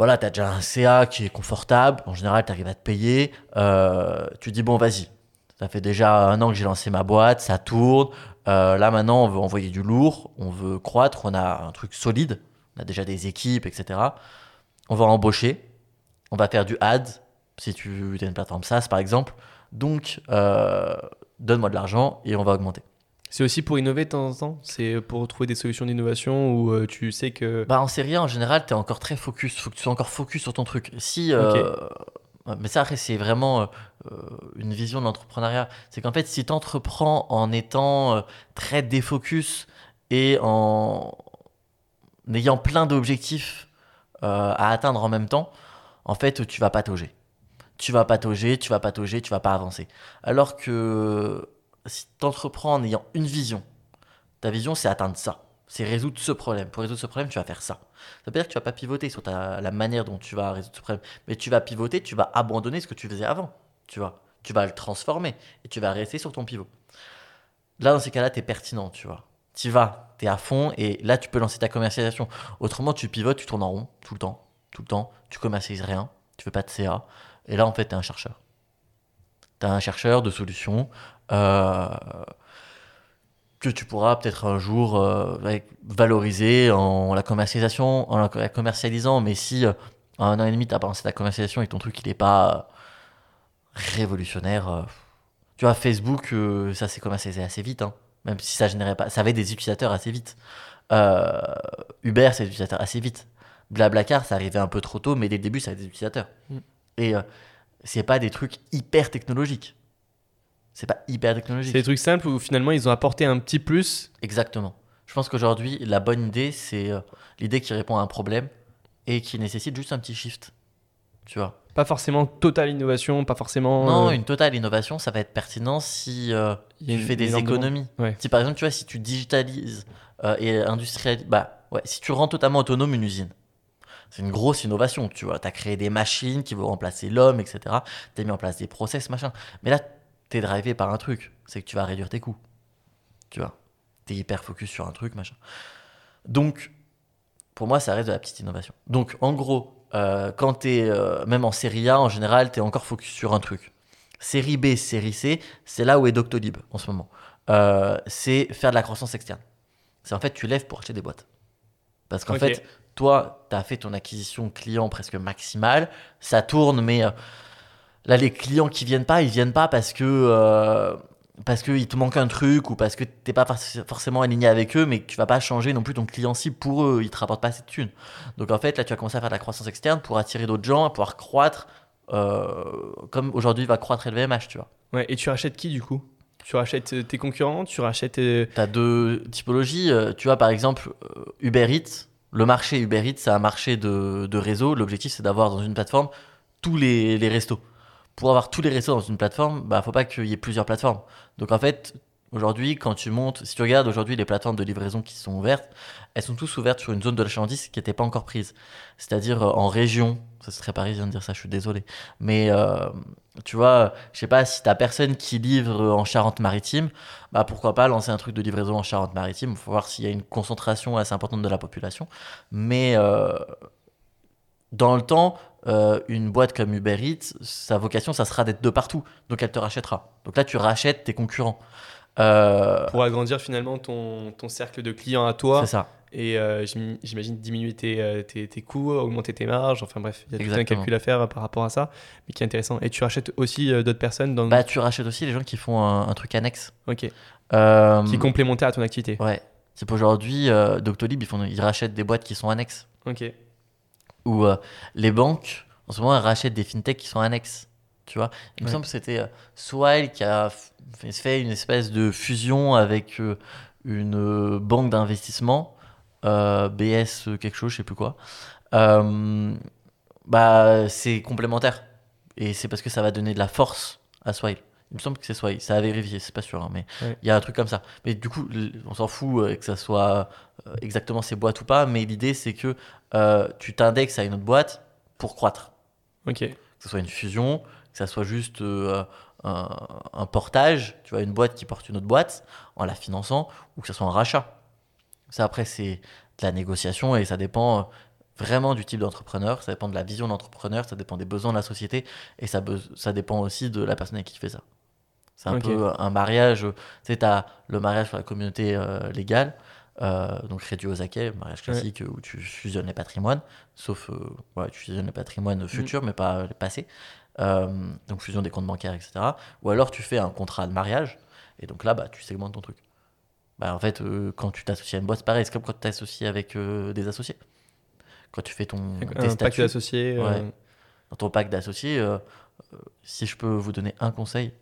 voilà, tu as déjà un CA qui est confortable, en général, tu arrives à te payer, euh, tu dis, bon, vas-y, ça fait déjà un an que j'ai lancé ma boîte, ça tourne, euh, là maintenant, on veut envoyer du lourd, on veut croître, on a un truc solide, on a déjà des équipes, etc. On va embaucher, on va faire du ad, si tu as une plateforme SaaS par exemple, donc euh, donne-moi de l'argent et on va augmenter. C'est aussi pour innover de temps en temps? C'est pour trouver des solutions d'innovation où euh, tu sais que. Bah, en série en général, tu es encore très focus. Faut que tu sois encore focus sur ton truc. Si. Euh, mais ça, c'est vraiment euh, une vision de l'entrepreneuriat. C'est qu'en fait, si tu entreprends en étant très défocus et en ayant plein d'objectifs à atteindre en même temps, en fait, tu vas patauger. Tu vas patauger, tu vas patauger, tu vas pas avancer. Alors que si tu entreprends en ayant une vision, ta vision c'est atteindre ça, c'est résoudre ce problème. Pour résoudre ce problème, tu vas faire ça. Ça veut dire que tu vas pas pivoter sur la manière dont tu vas résoudre ce problème, mais tu vas pivoter, tu vas abandonner ce que tu faisais avant, tu vois. Tu vas le transformer et tu vas rester sur ton pivot. Là, dans ces cas-là, tu es pertinent, tu vois. Tu vas, tu es à fond et là, tu peux lancer ta commercialisation. Autrement, tu pivotes, tu tournes en rond tout le temps, tout le temps, tu commercialises rien, tu fais pas de CA. Et là, en fait, tu es un chercheur. Tu as un chercheur de solutions euh, que tu pourras peut-être un jour euh, valoriser en la commercialisation, en la commercialisant. Mais si euh, en un an et demi, tu as pensé la commercialisation et ton truc, il n'est pas révolutionnaire. tu vois, Facebook, ça s'est commercialisé assez vite, hein. même si ça générait pas, ça avait des utilisateurs assez vite. Uber, c'est des utilisateurs assez vite. Blablacar, ça arrivait un peu trop tôt, mais dès le début, ça avait des utilisateurs. Mm. Et c'est pas des trucs hyper technologiques. C'est pas hyper technologique. C'est des trucs simples où finalement ils ont apporté un petit plus. Exactement. Je pense qu'aujourd'hui, la bonne idée, c'est euh, l'idée qui répond à un problème et qui nécessite juste un petit shift. Tu vois Pas forcément totale innovation, pas forcément. Non, euh, une totale innovation, ça va être pertinent si euh, tu fais des économies. Si par exemple, tu vois, si tu digitalises et industrialises. Bah, ouais, si tu rends totalement autonome une usine c'est une grosse innovation, tu vois. Tu as créé des machines qui vont remplacer l'homme, etc. Tu as mis en place des process, machin. Mais là, tu es drivé par un truc. C'est que tu vas réduire tes coûts. Tu vois. Tu es hyper focus sur un truc, machin. Donc, pour moi, ça reste de la petite innovation. Donc, en gros, euh, quand tu es, euh, même en série A, en général, tu es encore focus sur un truc. Série B, série C, c'est là où est Doctolib en ce moment. Euh, c'est faire de la croissance externe. C'est en fait, tu lèves pour acheter des boîtes. Parce qu'en fait, toi, tu as fait ton acquisition client presque maximale, ça tourne, mais euh, là, les clients qui viennent pas, ils viennent pas parce que euh, parce qu'il te manque un truc ou parce que tu n'es pas forcément aligné avec eux, mais tu vas pas changer non plus ton client cible pour eux, ils te rapportent pas assez de thunes. Donc en fait, là, tu vas commencer à faire de la croissance externe pour attirer d'autres gens, à pouvoir croître, euh, comme aujourd'hui va croître LVMH, tu vois. Ouais, et tu rachètes qui du coup? Tu rachètes tes concurrents, tu rachètes. Tu as deux typologies. Tu vois, par exemple, Uber Eats, le marché Uber Eats, c'est un marché de, réseau. L'objectif, c'est d'avoir dans une plateforme tous les, restos. Pour avoir tous les restos dans une plateforme, il bah, ne faut pas qu'il y ait plusieurs plateformes. Donc en fait, Aujourd'hui, quand tu montes, si tu regardes aujourd'hui les plateformes de livraison qui sont ouvertes, elles sont tous ouvertes sur une zone de la marchandise qui n'était pas encore prise. C'est-à-dire euh, en région, ça serait parisien de dire ça, je suis désolé. Mais euh, tu vois, je sais pas, si t'as personne qui livre en Charente-Maritime, bah pourquoi pas lancer un truc de livraison en Charente-Maritime. Il faut voir s'il y a une concentration assez importante de la population. Mais euh, dans le temps, une boîte comme Uber Eats, sa vocation, ça sera d'être de partout. Donc elle te rachètera. Donc là, tu rachètes tes concurrents. Euh, pour agrandir finalement ton, ton, cercle de clients à toi. C'est ça. Et euh, j'imagine diminuer tes, euh, tes, tes, coûts, augmenter tes marges. Enfin bref, il y a tout un calcul à faire par rapport à ça, mais qui est intéressant. Et tu rachètes aussi d'autres personnes dans. Bah, tu rachètes aussi les gens qui font un, truc annexe. Ok. qui est complémentaire à ton activité. Ouais. C'est aujourd'hui, Doctolib, ils, font, ils rachètent des boîtes qui sont annexes. Ok. Ou les banques, en ce moment, elles rachètent des fintechs qui sont annexes. Tu vois, il me semble que c'était Swile qui a fait une espèce de fusion avec euh, une euh, banque d'investissement, euh, BS quelque chose, je sais plus quoi. bah, c'est complémentaire. Et c'est parce que ça va donner de la force à Swile. Il me semble que c'est Swile, ça a vérifié, c'est pas sûr, hein, mais il y a un truc comme ça. Mais du coup, on s'en fout que ça soit exactement ces boîtes ou pas, mais l'idée c'est que tu t'indexes à une autre boîte pour croître. Ok. Que ce soit une fusion, ça soit juste un, portage, tu vois, une boîte qui porte une autre boîte en la finançant, ou que ce soit un rachat. Ça, après, c'est de la négociation et ça dépend euh, vraiment du type d'entrepreneur, ça dépend de la vision d'entrepreneur, ça dépend des besoins de la société et ça, ça dépend aussi de la personne avec qui fait ça. C'est un peu un mariage, tu sais, tu as le mariage sur la communauté euh, légale, euh, donc réduit aux acquets, mariage classique où tu fusionnes les patrimoines, sauf tu fusionnes les patrimoines futurs, mm. mais pas les passés. Euh, donc fusion des comptes bancaires, etc. Ou alors tu fais un contrat de mariage, et donc là, bah, tu segmentes ton truc. Bah, en fait, euh, quand tu t'associes à une boîte, c'est pareil, c'est comme quand tu t'associes avec euh, des associés. Quand tu fais ton un pack d'associés. Dans ton pack d'associés, si je peux vous donner un conseil,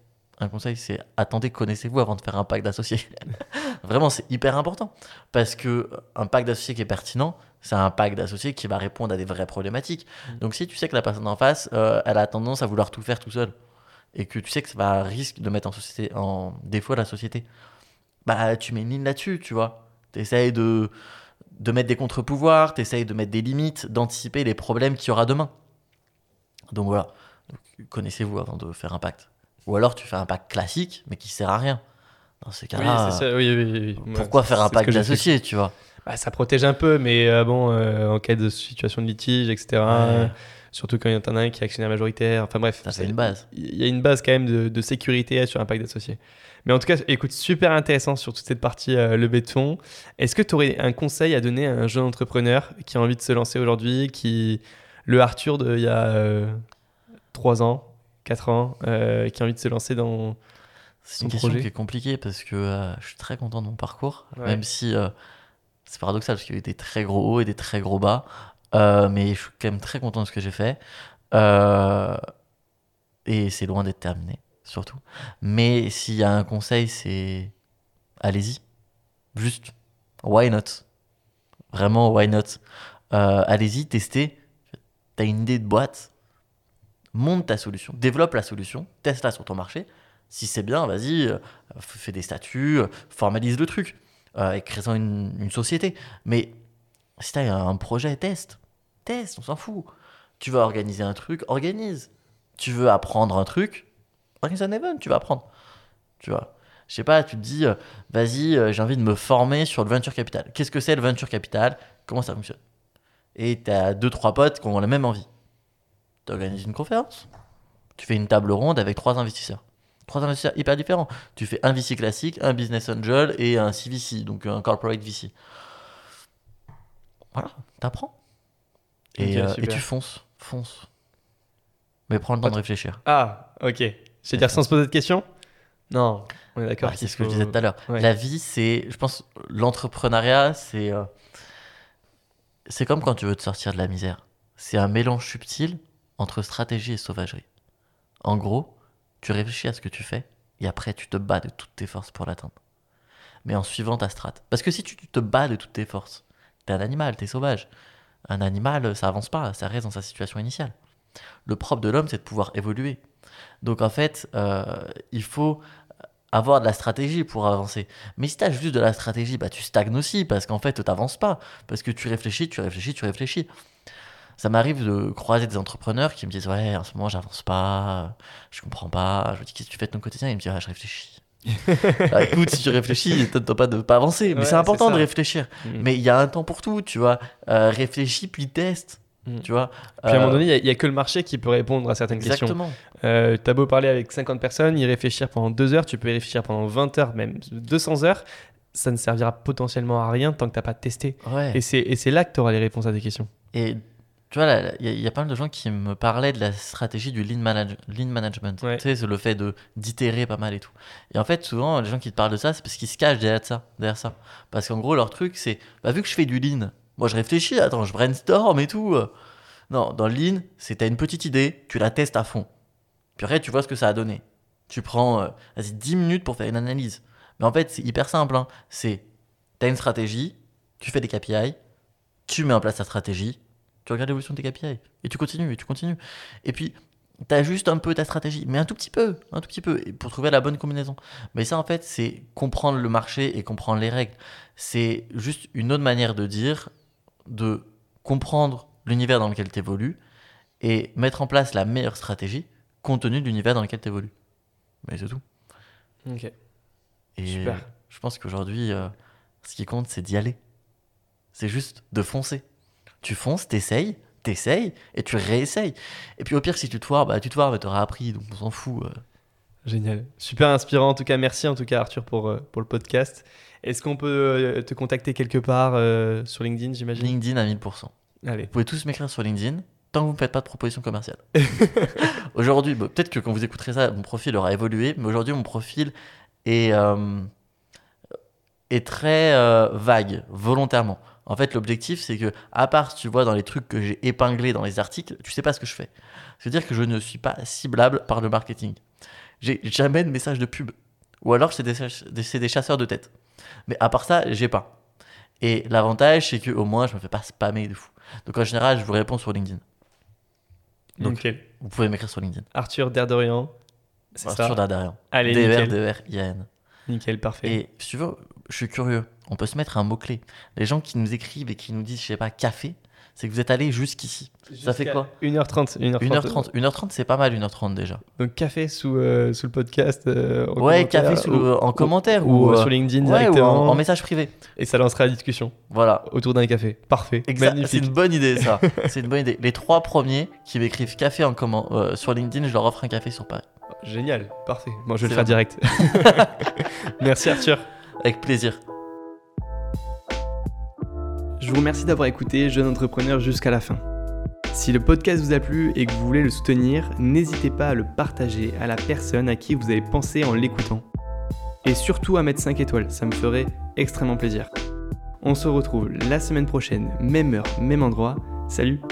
un conseil, c'est attendez, connaissez-vous avant de faire un pack d'associés. [LAUGHS] Vraiment, c'est hyper important. Parce que un pack d'associés qui est pertinent, c'est un pack d'associés qui va répondre à des vraies problématiques. Mm. Donc si tu sais que la personne en face, euh, elle a tendance à vouloir tout faire tout seul, et que tu sais que ça va risque de mettre en, société, en défaut la société, bah tu mets une ligne là-dessus, tu vois. Tu essayes de, de mettre des contre-pouvoirs, tu essayes de mettre des limites, d'anticiper les problèmes qu'il y aura demain. Donc voilà, connaissez-vous avant de faire un pacte. Ou alors tu fais un pacte classique, mais qui sert à rien. Dans ces cas-là, pourquoi faire un pacte d'associés, tu vois? Bah, ça protège un peu, mais euh, bon, euh, en cas de situation de litige, etc. Surtout quand il y en a un qui est actionnaire majoritaire. Enfin bref. C'est une base. Il y a une base quand même de, de sécurité sur un pacte d'associés. Mais en tout cas, écoute, super intéressant sur toute cette partie euh, le béton. Est-ce que tu aurais un conseil à donner à un jeune entrepreneur qui a envie de se lancer aujourd'hui, qui le Arthur de il y a 3 ans, 4 ans, qui a envie de se lancer dans c'est une question qui est compliquée parce que je suis très content de mon parcours, même si c'est paradoxal parce qu'il y a eu des très gros hauts et des très gros bas. Euh, mais je suis quand même très content de ce que j'ai fait. Euh, et c'est loin d'être terminé, surtout. Mais s'il y a un conseil, c'est allez-y. Juste, why not? Vraiment, why not? Euh, Allez-y, testez. T'as une idée de boîte, monte ta solution, développe la solution, teste-la sur ton marché. Si c'est bien, vas-y, fais des statuts, formalise le truc euh, et créant une, société. Mais si tu as un projet, teste. Teste, on s'en fout. Tu veux organiser un truc, organise. Tu veux apprendre un truc, organise un event, tu vas apprendre. Tu vois. Je sais pas, tu te dis, euh, vas-y, euh, j'ai envie de me former sur le venture capital. Qu'est-ce que c'est le venture capital? Comment ça fonctionne? Et tu as deux, trois potes qui ont la même envie. Tu organises une conférence, tu fais une table ronde avec trois investisseurs trois investisseurs hyper différents. Tu fais un VC classique, un business angel et un CVC, donc un corporate VC. Voilà, t'apprends. Et, euh, et tu fonces, fonces. Mais prends le temps de réfléchir. Ah, ok. C'est-à-dire sans se poser de questions? Non, on est d'accord. c'est ce que je disais tout à l'heure. La vie, c'est, je pense, l'entrepreneuriat, c'est, euh, c'est comme quand tu veux te sortir de la misère. C'est un mélange subtil entre stratégie et sauvagerie. En gros, tu réfléchis à ce que tu fais et après tu te bats de toutes tes forces pour l'atteindre. Mais en suivant ta strate. Parce que si tu te bats de toutes tes forces, t'es un animal, t'es sauvage. Un animal, ça avance pas, ça reste dans sa situation initiale. Le propre de l'homme, c'est de pouvoir évoluer. Donc en fait, euh, il faut avoir de la stratégie pour avancer. Mais si tu as juste de la stratégie, bah, tu stagnes aussi parce qu'en fait, tu n'avances pas. Parce que tu réfléchis, tu réfléchis, tu réfléchis. Ça m'arrive de croiser des entrepreneurs qui me disent Ouais, en ce moment, j'avance pas, je comprends pas. Je me dis Qu'est-ce que tu fais de ton quotidien? Ils me disent ah, Je réfléchis. bah, [LAUGHS] écoute, si tu réfléchis, [LAUGHS] t'attends pas de pas avancer. Mais c'est important de réfléchir. Mm. Mais il y a un temps pour tout, tu vois. Euh, réfléchis, puis teste. Mm. Tu vois Puis à un moment euh, donné, il n'y a, que le marché qui peut répondre à certaines Exactement. questions. Euh, tu as beau parler avec 50 personnes, y réfléchir pendant 2 heures, tu peux y réfléchir pendant 20 heures, même 200 heures. Ça ne servira potentiellement à rien tant que tu n'as pas testé. Et c'est là que tu auras les réponses à tes questions. Et tu vois, il y, a pas mal de gens qui me parlaient de la stratégie du lean, lean management. Tu sais, c'est le fait de d'itérer pas mal et tout. Et en fait, souvent, les gens qui te parlent de ça, c'est parce qu'ils se cachent derrière ça. Derrière ça. Parce qu'en gros, leur truc, c'est bah, vu que je fais du lean, moi je réfléchis, attends, je brainstorm et tout. Non, dans le lean, c'est t'as une petite idée, tu la testes à fond. Puis après, tu vois ce que ça a donné. Tu prends euh, vas-y, 10 minutes pour faire une analyse. Mais en fait, c'est hyper simple. Hein. C'est t'as une stratégie, tu fais des KPI, tu mets en place ta stratégie, tu regardes l'évolution de tes KPI et tu continues et tu continues. Et puis, tu as juste un peu ta stratégie, mais un tout petit peu, un tout petit peu, pour trouver la bonne combinaison. Mais ça, en fait, c'est comprendre le marché et comprendre les règles. C'est juste une autre manière de dire, de comprendre l'univers dans lequel tu évolues et mettre en place la meilleure stratégie compte tenu de l'univers dans lequel tu évolues. Mais c'est tout. Ok. Et Super. je pense qu'aujourd'hui, euh, ce qui compte, c'est d'y aller. C'est juste de foncer tu fonces, t'essayes, t'essayes, et tu réessayes. Et puis au pire, si tu te foires, bah, tu te foires, mais t'auras appris, donc on s'en fout. Euh. Génial. Super inspirant en tout cas. Merci en tout cas Arthur pour, euh, pour le podcast. Est-ce qu'on peut euh, te contacter quelque part sur LinkedIn, j'imagine? LinkedIn à 1000%. Allez. Vous pouvez tous m'écrire sur LinkedIn tant que vous ne faites pas de proposition commerciale. [LAUGHS] aujourd'hui, peut-être que quand vous écouterez ça, mon profil aura évolué, mais aujourd'hui, mon profil est, est très vague, volontairement. En fait, l'objectif, c'est que, à part, tu vois, dans les trucs que j'ai épinglés dans les articles, tu sais pas ce que je fais. C'est-à-dire que je ne suis pas ciblable par le marketing. J'ai jamais de message de pub. Ou alors, c'est des, des, chasseurs de tête. Mais à part ça, j'ai pas. Et l'avantage, c'est qu'au moins, je me fais pas spammer de fou. Donc, en général, je vous réponds sur LinkedIn. Donc, vous pouvez m'écrire sur LinkedIn. Arthur Derdorian. Arthur Derdorian. Allez, D -R -D -R -I -A -N. Nickel, parfait. Et si tu veux, je suis curieux. On peut se mettre un mot-clé. Les gens qui nous écrivent et qui nous disent, je sais pas, café, c'est que vous êtes allé jusqu'ici. Ça fait quoi 1h30. 1h30, 1h30, c'est pas mal 1h30 déjà. Donc café sous, euh, sous le podcast euh, Ouais, café sous en commentaire ou, euh, sur LinkedIn directement. Ou en, message privé. Et ça lancera la discussion. Voilà. Autour d'un café. Parfait. C'est une bonne idée ça. [LAUGHS] c'est une bonne idée. Les trois premiers qui m'écrivent café en comment, sur LinkedIn, je leur offre un café sur Paris. Génial, parfait. Moi, je vais le faire direct. [LAUGHS] Merci Arthur. Avec plaisir. Je vous remercie d'avoir écouté Jeune Entrepreneur jusqu'à la fin. Si le podcast vous a plu et que vous voulez le soutenir, n'hésitez pas à le partager à la personne à qui vous avez pensé en l'écoutant. Et surtout à mettre 5 étoiles, ça me ferait extrêmement plaisir. On se retrouve la semaine prochaine, même heure, même endroit. Salut